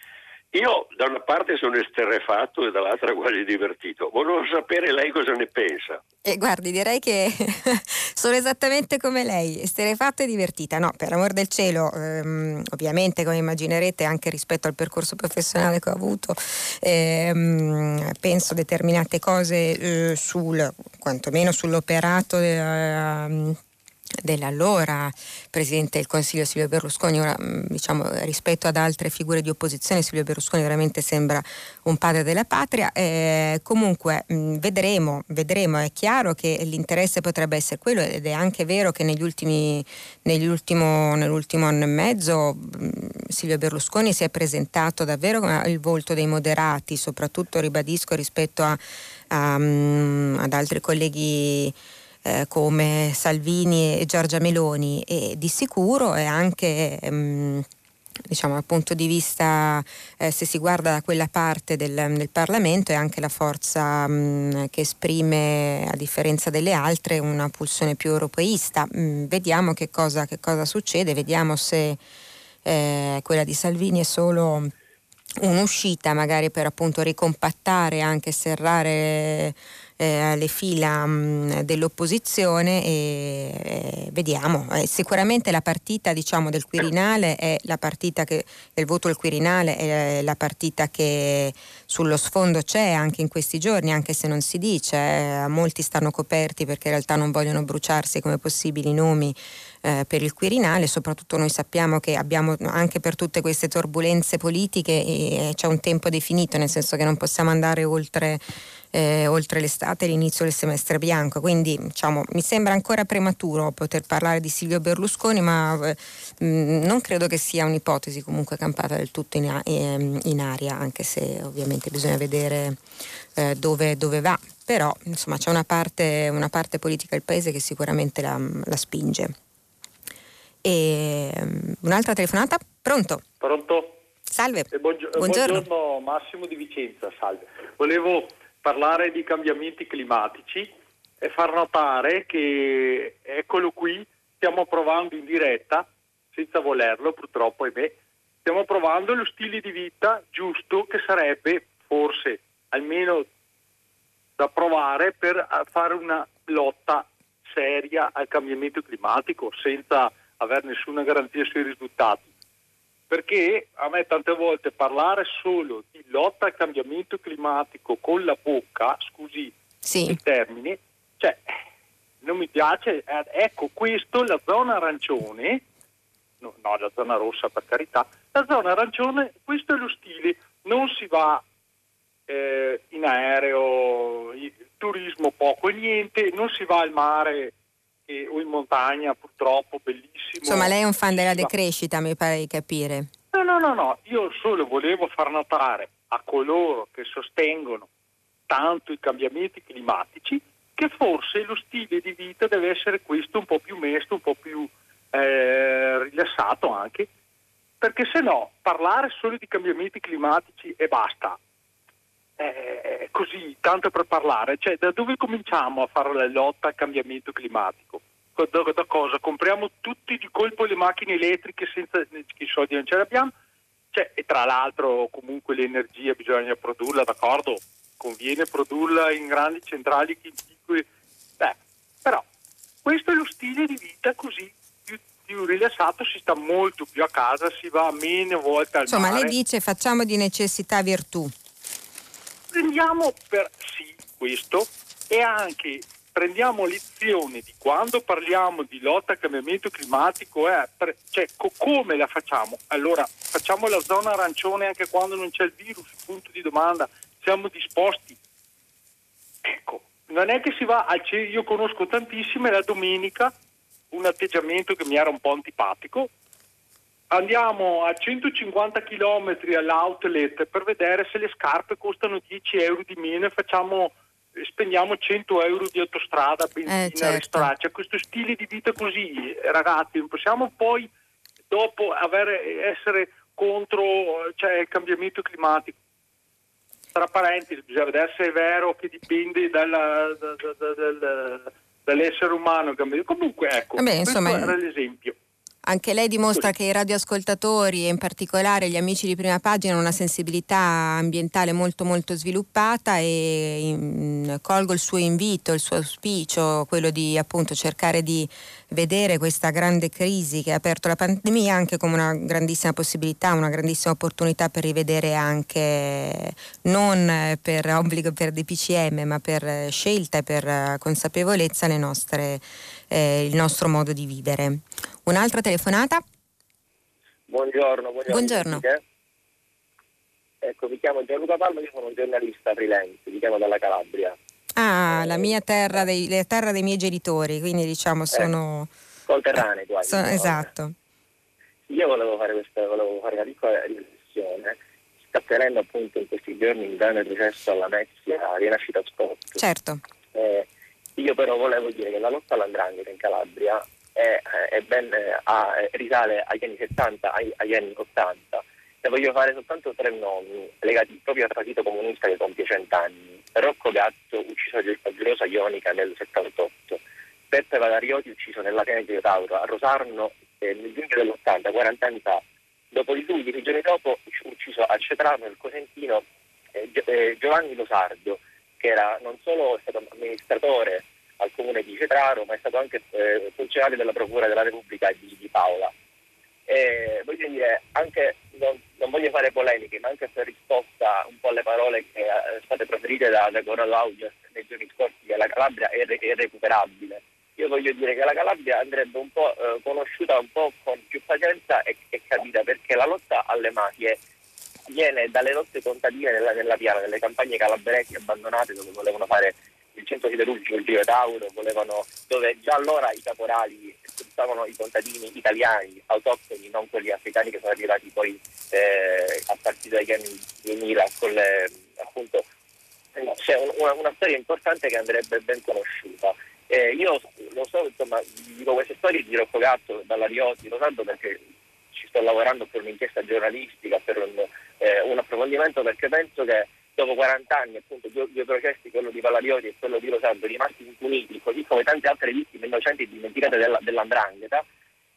Io da una parte sono esterrefatto e dall'altra quasi divertito. Volevo sapere lei cosa ne pensa. Eh, guardi, direi che sono esattamente come lei, esterrefatta e divertita. No, per amor del cielo, ehm, ovviamente come immaginerete anche rispetto al percorso professionale che ho avuto, ehm, penso determinate cose eh, sul, quantomeno sull'operato. Eh, dell'allora Presidente del Consiglio Silvio Berlusconi, ora mm, diciamo, rispetto ad altre figure di opposizione Silvio Berlusconi veramente sembra un padre della patria, eh, comunque mh, mm, vedremo, vedremo, è chiaro che l'interesse potrebbe essere quello ed è anche vero che negli ultimi, negli ultimo, nell'ultimo anno e mezzo mh, mm, Silvio Berlusconi si è presentato davvero il volto dei moderati, soprattutto ribadisco rispetto a, a, ad altri colleghi eh, come Salvini e Giorgia Meloni. E di sicuro è anche mh, diciamo dal punto di vista eh, se si guarda da quella parte del, del Parlamento è anche la forza mh, che esprime a differenza delle altre una pulsione più europeista. Mh, vediamo che cosa, che cosa, succede vediamo se eh, quella di Salvini è solo un'uscita magari per appunto ricompattare anche serrare eh, le fila mh, mm, dell'opposizione e eh, vediamo. Eh, sicuramente la partita diciamo, del Quirinale è la partita che del voto al Quirinale è la partita che sullo sfondo c'è anche in questi giorni, anche se non si dice, eh, molti stanno coperti perché in realtà non vogliono bruciarsi come possibili nomi eh, per il Quirinale, soprattutto noi sappiamo che abbiamo anche per tutte queste turbulenze politiche c'è un tempo definito, nel senso che non possiamo andare oltre eh, oltre l'estate e l'inizio del semestre bianco. Quindi diciamo, mi sembra ancora prematuro poter parlare di Silvio Berlusconi, ma eh, mh, non credo che sia un'ipotesi comunque campata del tutto in, a- ehm, in aria, anche se ovviamente bisogna vedere eh, dove, dove, va. Però insomma c'è una parte, una parte, politica del paese che sicuramente la, la spinge. E, um, un'altra telefonata? Pronto? Pronto? Salve. Eh, buongio- buongiorno. buongiorno Massimo di Vicenza, salve. Volevo parlare di cambiamenti climatici e far notare che, eccolo qui, stiamo provando in diretta, senza volerlo purtroppo, ahimè, stiamo provando lo stile di vita giusto che sarebbe forse almeno da provare per fare una lotta seria al cambiamento climatico senza avere nessuna garanzia sui risultati perché a me tante volte parlare solo di lotta al cambiamento climatico con la bocca, scusi sì. il termine, cioè non mi piace, ecco questo, la zona arancione, no, no, la zona rossa per carità, la zona arancione, questo è lo stile, non si va eh, in aereo, turismo poco e niente, non si va al mare che, o in montagna, purtroppo, bellissimo. Insomma, lei è un fan della decrescita, mi pare di capire. No, no, no, no, io solo volevo far notare a coloro che sostengono tanto i cambiamenti climatici che forse lo stile di vita deve essere questo un po' più mesto, un po' più eh, rilassato anche, perché se no parlare solo di cambiamenti climatici e basta, eh, così, tanto per parlare, cioè da dove cominciamo a fare la lotta al cambiamento climatico? Da, da cosa? Compriamo tutti di colpo le macchine elettriche senza che i soldi non ce li abbiamo? Cioè, e tra l'altro comunque l'energia bisogna produrla, d'accordo? Conviene produrla in grandi centrali che piccole. Beh, però questo è lo stile di vita così più, più, rilassato, si sta molto più a casa, si va meno volte al Insomma, mare. lei dice facciamo di necessità virtù prendiamo per sì questo e anche prendiamo lezione di quando parliamo di lotta al cambiamento climatico, eh, per, cioè co- come la facciamo? Allora facciamo la zona arancione anche quando non c'è il virus, punto di domanda, siamo disposti? Ecco, non è che si va al cielo, io conosco tantissime la domenica un atteggiamento che mi era un po' antipatico, andiamo a 150 km all'outlet per vedere se le scarpe costano 10 euro di meno e facciamo, spendiamo 100 euro di autostrada, benzina, eh, certo. ristorante. C'è questo stile di vita così, ragazzi, non possiamo poi dopo avere, essere contro cioè, il cambiamento climatico. Tra parentesi, bisogna vedere se è vero che dipende dalla, da, da, da, dall'essere umano. Comunque, ecco, Vabbè, insomma, questo era l'esempio. Anche lei dimostra che i radioascoltatori e in particolare gli amici di prima pagina hanno una sensibilità ambientale molto molto sviluppata e in, colgo il suo invito, il suo auspicio, quello di appunto cercare di vedere questa grande crisi che ha aperto la pandemia anche come una grandissima possibilità, una grandissima opportunità per rivedere anche non per obbligo per DPCM ma per scelta e per consapevolezza le nostre, eh, il nostro modo di vivere. Un'altra telefonata? Buongiorno, buongiorno. buongiorno. Ecco, mi chiamo Gianluca Palma, io sono un giornalista freelance, mi chiamo dalla Calabria. Ah, la mia terra dei, la terra dei miei genitori, quindi diciamo sono... Eh, conterranei quasi. Sono, esatto. Io volevo fare, questa, volevo fare una piccola riflessione. Sta tenendo appunto in questi giorni il grande processo alla Mezia, Rinascita Scott. Certo. Eh, io però volevo dire che la lotta all'andrangheta in Calabria è, è ben, a, risale agli anni 70, agli, agli anni 80 ne voglio fare soltanto tre nomi legati proprio al partito comunista che compie cent'anni. Rocco Gatto, ucciso a Gelosa Ionica nel 78. Peppe Valarioti, ucciso nella piana di Tauro a Rosarno eh, nel giugno dell'80, 40 anni fa. Dopo di lui, dieci giorni dopo, ucciso a Cetrano, nel Cosentino, eh, eh, Giovanni Losardo, che era non solo stato amministratore al comune di Cetraro, ma è stato anche eh, funzionario della Procura della Repubblica di, di Paola. E, voglio dire, anche, non, non, voglio fare polemiche, ma anche per risposta un po' alle parole che sono eh, state proferite da, da Corrado Audias nei giorni scorsi, che la Calabria è, è irrecuperabile. Io voglio dire che la Calabria andrebbe un po' eh, conosciuta un po' con più pazienza e, e capita perché la lotta alle mafie viene dalle lotte contadine nella, nella piana, nelle campagne calabresi abbandonate dove volevano fare il centro siderurgico, il Giro Tauro, volevano, dove già allora i caporali sfruttavano i contadini italiani, autoctoni, non quelli africani che sono arrivati poi eh, a partire dagli anni 2000 con le, appunto, c'è una, una, storia importante che andrebbe ben conosciuta. Eh, io lo so, insomma, dico queste storie di Rocco Gatto dalla Riotti, lo sanno perché ci sto lavorando per un'inchiesta giornalistica, per un, eh, un approfondimento, perché penso che dopo 40 anni, appunto, due, due processi, quello di Valarioti e quello di Rosaldo, rimasti impuniti, così come tante altre vittime innocenti dimenticate della, dell'andrangheta,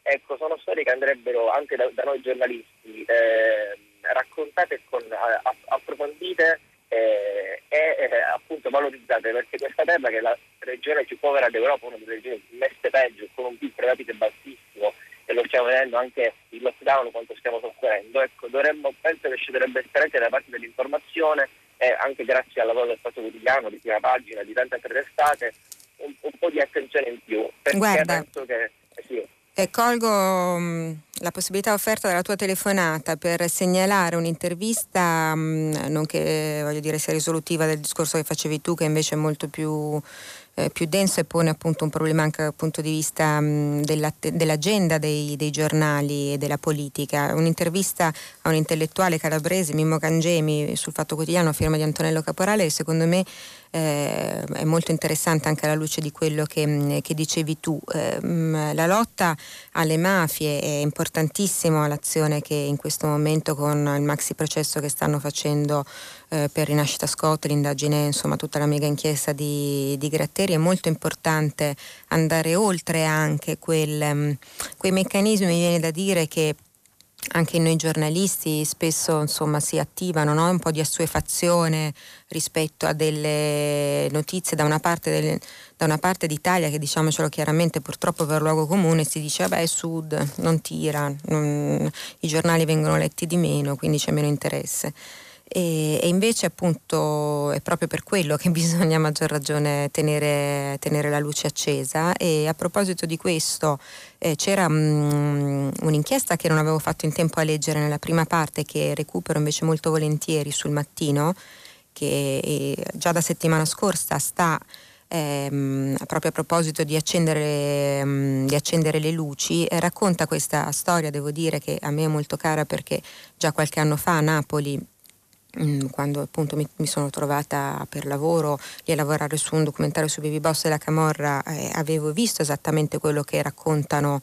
ecco, sono storie che andrebbero anche da, da noi giornalisti eh, raccontate con, a, approfondite eh, e eh, appunto valorizzate, perché questa terra che è la regione più povera d'Europa, una delle regioni messe peggio, con un PIL capite bassissimo, e lo stiamo vedendo anche il lockdown quanto stiamo soffrendo, ecco, dovremmo, penso che ci dovrebbe essere anche da parte dell'informazione e anche grazie al lavoro del Fatto Quotidiano, di prima pagina, di tante altre testate, un, un, po' di attenzione in più. Perché Guarda. penso che eh sì. E colgo mh, mm, la possibilità offerta dalla tua telefonata per segnalare un'intervista, mh, mm, non che voglio dire sia risolutiva del discorso che facevi tu, che invece è molto più eh, più denso e pone appunto un problema anche dal punto di vista mh, dell'agenda dei, dei, giornali e della politica. Un'intervista a un intellettuale calabrese, Mimmo Cangemi, sul Fatto Quotidiano firma di Antonello Caporale, che secondo me eh, è molto interessante anche alla luce di quello che, che dicevi tu. Eh, la lotta alle mafie è importantissima l'azione che in questo momento con il maxi processo che stanno facendo eh, per Rinascita Scott, l'indagine, insomma tutta la mega inchiesta di, di Gratteri, è molto importante andare oltre anche quel, mm, quei meccanismi, mi viene da dire, che anche noi giornalisti spesso insomma, si attivano no? un po' di assuefazione rispetto a delle notizie da una parte, del, da una parte d'Italia che diciamocelo chiaramente purtroppo per luogo comune si dice vabbè sud non tira, non, i giornali vengono letti di meno quindi c'è meno interesse e, e, invece appunto è proprio per quello che bisogna a maggior ragione tenere, tenere la luce accesa e a proposito di questo eh, c'era um, un'inchiesta che non avevo fatto in tempo a leggere nella prima parte che recupero invece molto volentieri sul mattino che eh, già da settimana scorsa sta ehm, proprio a proposito di accendere, um, di accendere le luci, eh, racconta questa storia, devo dire che a me è molto cara perché già qualche anno fa a Napoli Mm, quando appunto mi, mi, sono trovata per lavoro lì a lavorare su un documentario su Baby Boss della Camorra eh, avevo visto esattamente quello che raccontano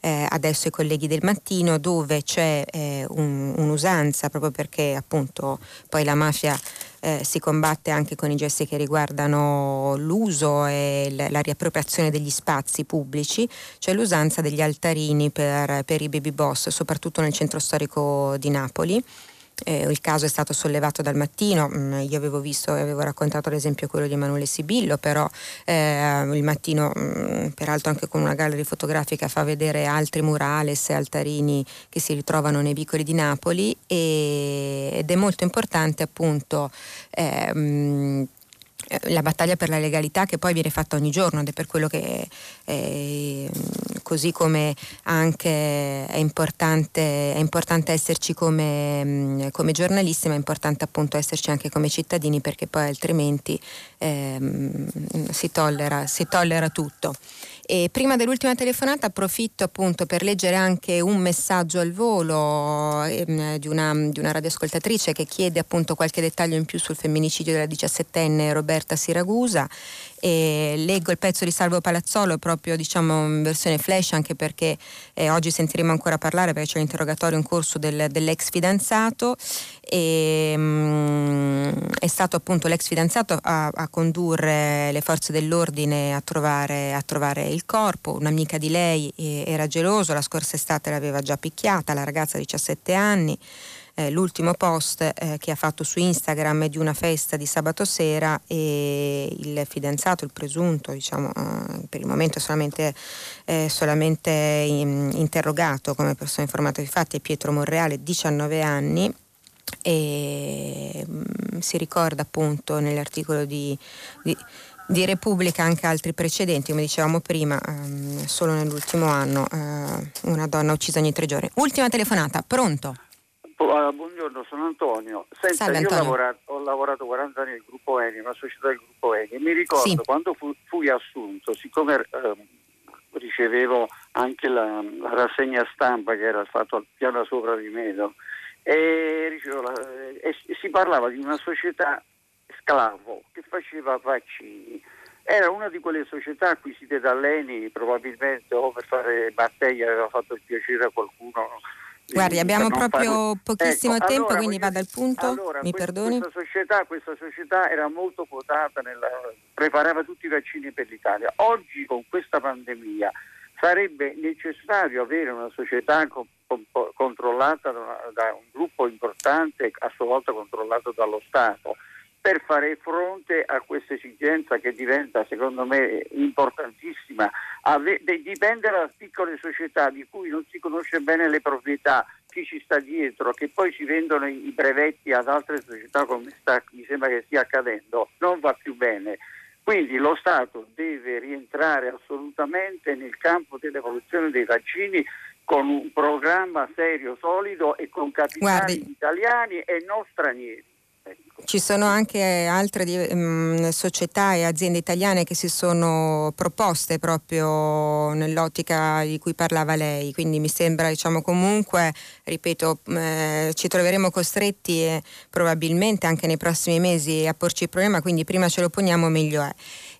eh, adesso i colleghi del mattino dove c'è eh, un, un'usanza proprio perché appunto poi la mafia eh, si combatte anche con i gesti che riguardano l'uso e l- la riappropriazione degli spazi pubblici, c'è l'usanza degli altarini per, per i baby boss, soprattutto nel centro storico di Napoli eh, il caso è stato sollevato dal mattino, mm, io avevo visto e avevo raccontato ad esempio quello di Emanuele Sibillo, però eh, il mattino, mm, peraltro anche con una galleria fotografica, fa vedere altri murales e altarini che si ritrovano nei vicoli di Napoli e, ed è molto importante appunto eh, mm, la battaglia per la legalità che poi viene fatta ogni giorno ed è per quello che eh, così come anche è importante, è importante esserci come, come, giornalisti ma è importante appunto esserci anche come cittadini perché poi altrimenti eh, si, tollera, si tollera tutto. E prima dell'ultima telefonata approfitto appunto per leggere anche un messaggio al volo ehm, di, una, di, una, radioascoltatrice che chiede appunto qualche dettaglio in più sul femminicidio della diciassettenne Roberta Siragusa. E leggo il pezzo di Salvo Palazzolo proprio diciamo in versione flash anche perché eh, oggi sentiremo ancora parlare perché c'è l'interrogatorio in corso del, dell'ex fidanzato e mh, mm, è stato appunto l'ex fidanzato a, a, condurre le forze dell'ordine a trovare, a trovare il corpo, un'amica di lei eh, era geloso, la scorsa estate l'aveva già picchiata, la ragazza di 17 anni. Eh, l'ultimo post eh, che ha fatto su Instagram è di una festa di sabato sera e il fidanzato, il presunto, diciamo, eh, per il momento solamente, solamente in, interrogato come persona informata di fatti, è Pietro Monreale, 19 anni e mh, mm, si ricorda appunto nell'articolo di, di di Repubblica anche altri precedenti, come dicevamo prima, ehm, solo nell'ultimo anno eh, una donna uccisa ogni tre giorni. Ultima telefonata, pronto? Uh, buongiorno, sono Antonio. Senta, Salve, Antonio. Io ho lavorato, ho lavorato, 40 anni nel gruppo Eni, una società del gruppo Eni, e mi ricordo sì. quando fu, fui assunto, siccome eh, ricevevo anche la, la, rassegna stampa che era fatta al piano sopra di me, e, la, e, e si parlava di una società sclavo che faceva vaccini era una di quelle società acquisite dall'Eni probabilmente o per fare battaglia aveva fatto il piacere a qualcuno Guardi, abbiamo proprio fare... pochissimo ecco, tempo, allora, quindi vada al punto. Allora, Mi questa, perdoni? Questa società, questa società, era molto quotata, nella, preparava tutti i vaccini per l'Italia. Oggi con questa pandemia sarebbe necessario avere una società con, con, controllata da, da un gruppo importante, a sua volta controllato dallo Stato per fare fronte a questa esigenza che diventa secondo me importantissima. Ave- dipende da piccole società di cui non si conosce bene le proprietà, chi ci sta dietro, che poi si vendono i brevetti ad altre società come sta, mi sembra che stia accadendo, non va più bene. Quindi lo Stato deve rientrare assolutamente nel campo dell'evoluzione dei vaccini con un programma serio, solido e con capitali Guardi. italiani e non stranieri. Ci sono anche altre um, società e aziende italiane che si sono proposte proprio nell'ottica di cui parlava lei, quindi mi sembra diciamo comunque, ripeto, eh, ci troveremo costretti eh, probabilmente anche nei prossimi mesi a porci il problema, quindi prima ce lo poniamo meglio è.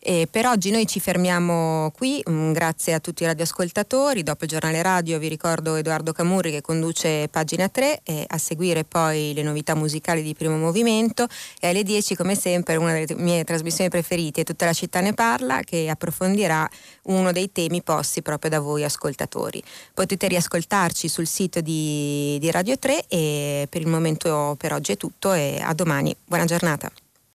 E per oggi noi ci fermiamo qui, mm, grazie a tutti i radioascoltatori, dopo il giornale radio vi ricordo Edoardo Camurri che conduce pagina 3 e a seguire poi le novità musicali di primo movimento e alle 10 come sempre una delle mie trasmissioni preferite, Tutta la città ne parla, che approfondirà uno dei temi posti proprio da voi ascoltatori. Potete riascoltarci sul sito di, di Radio 3 e per il momento per oggi è tutto e a domani. Buona giornata.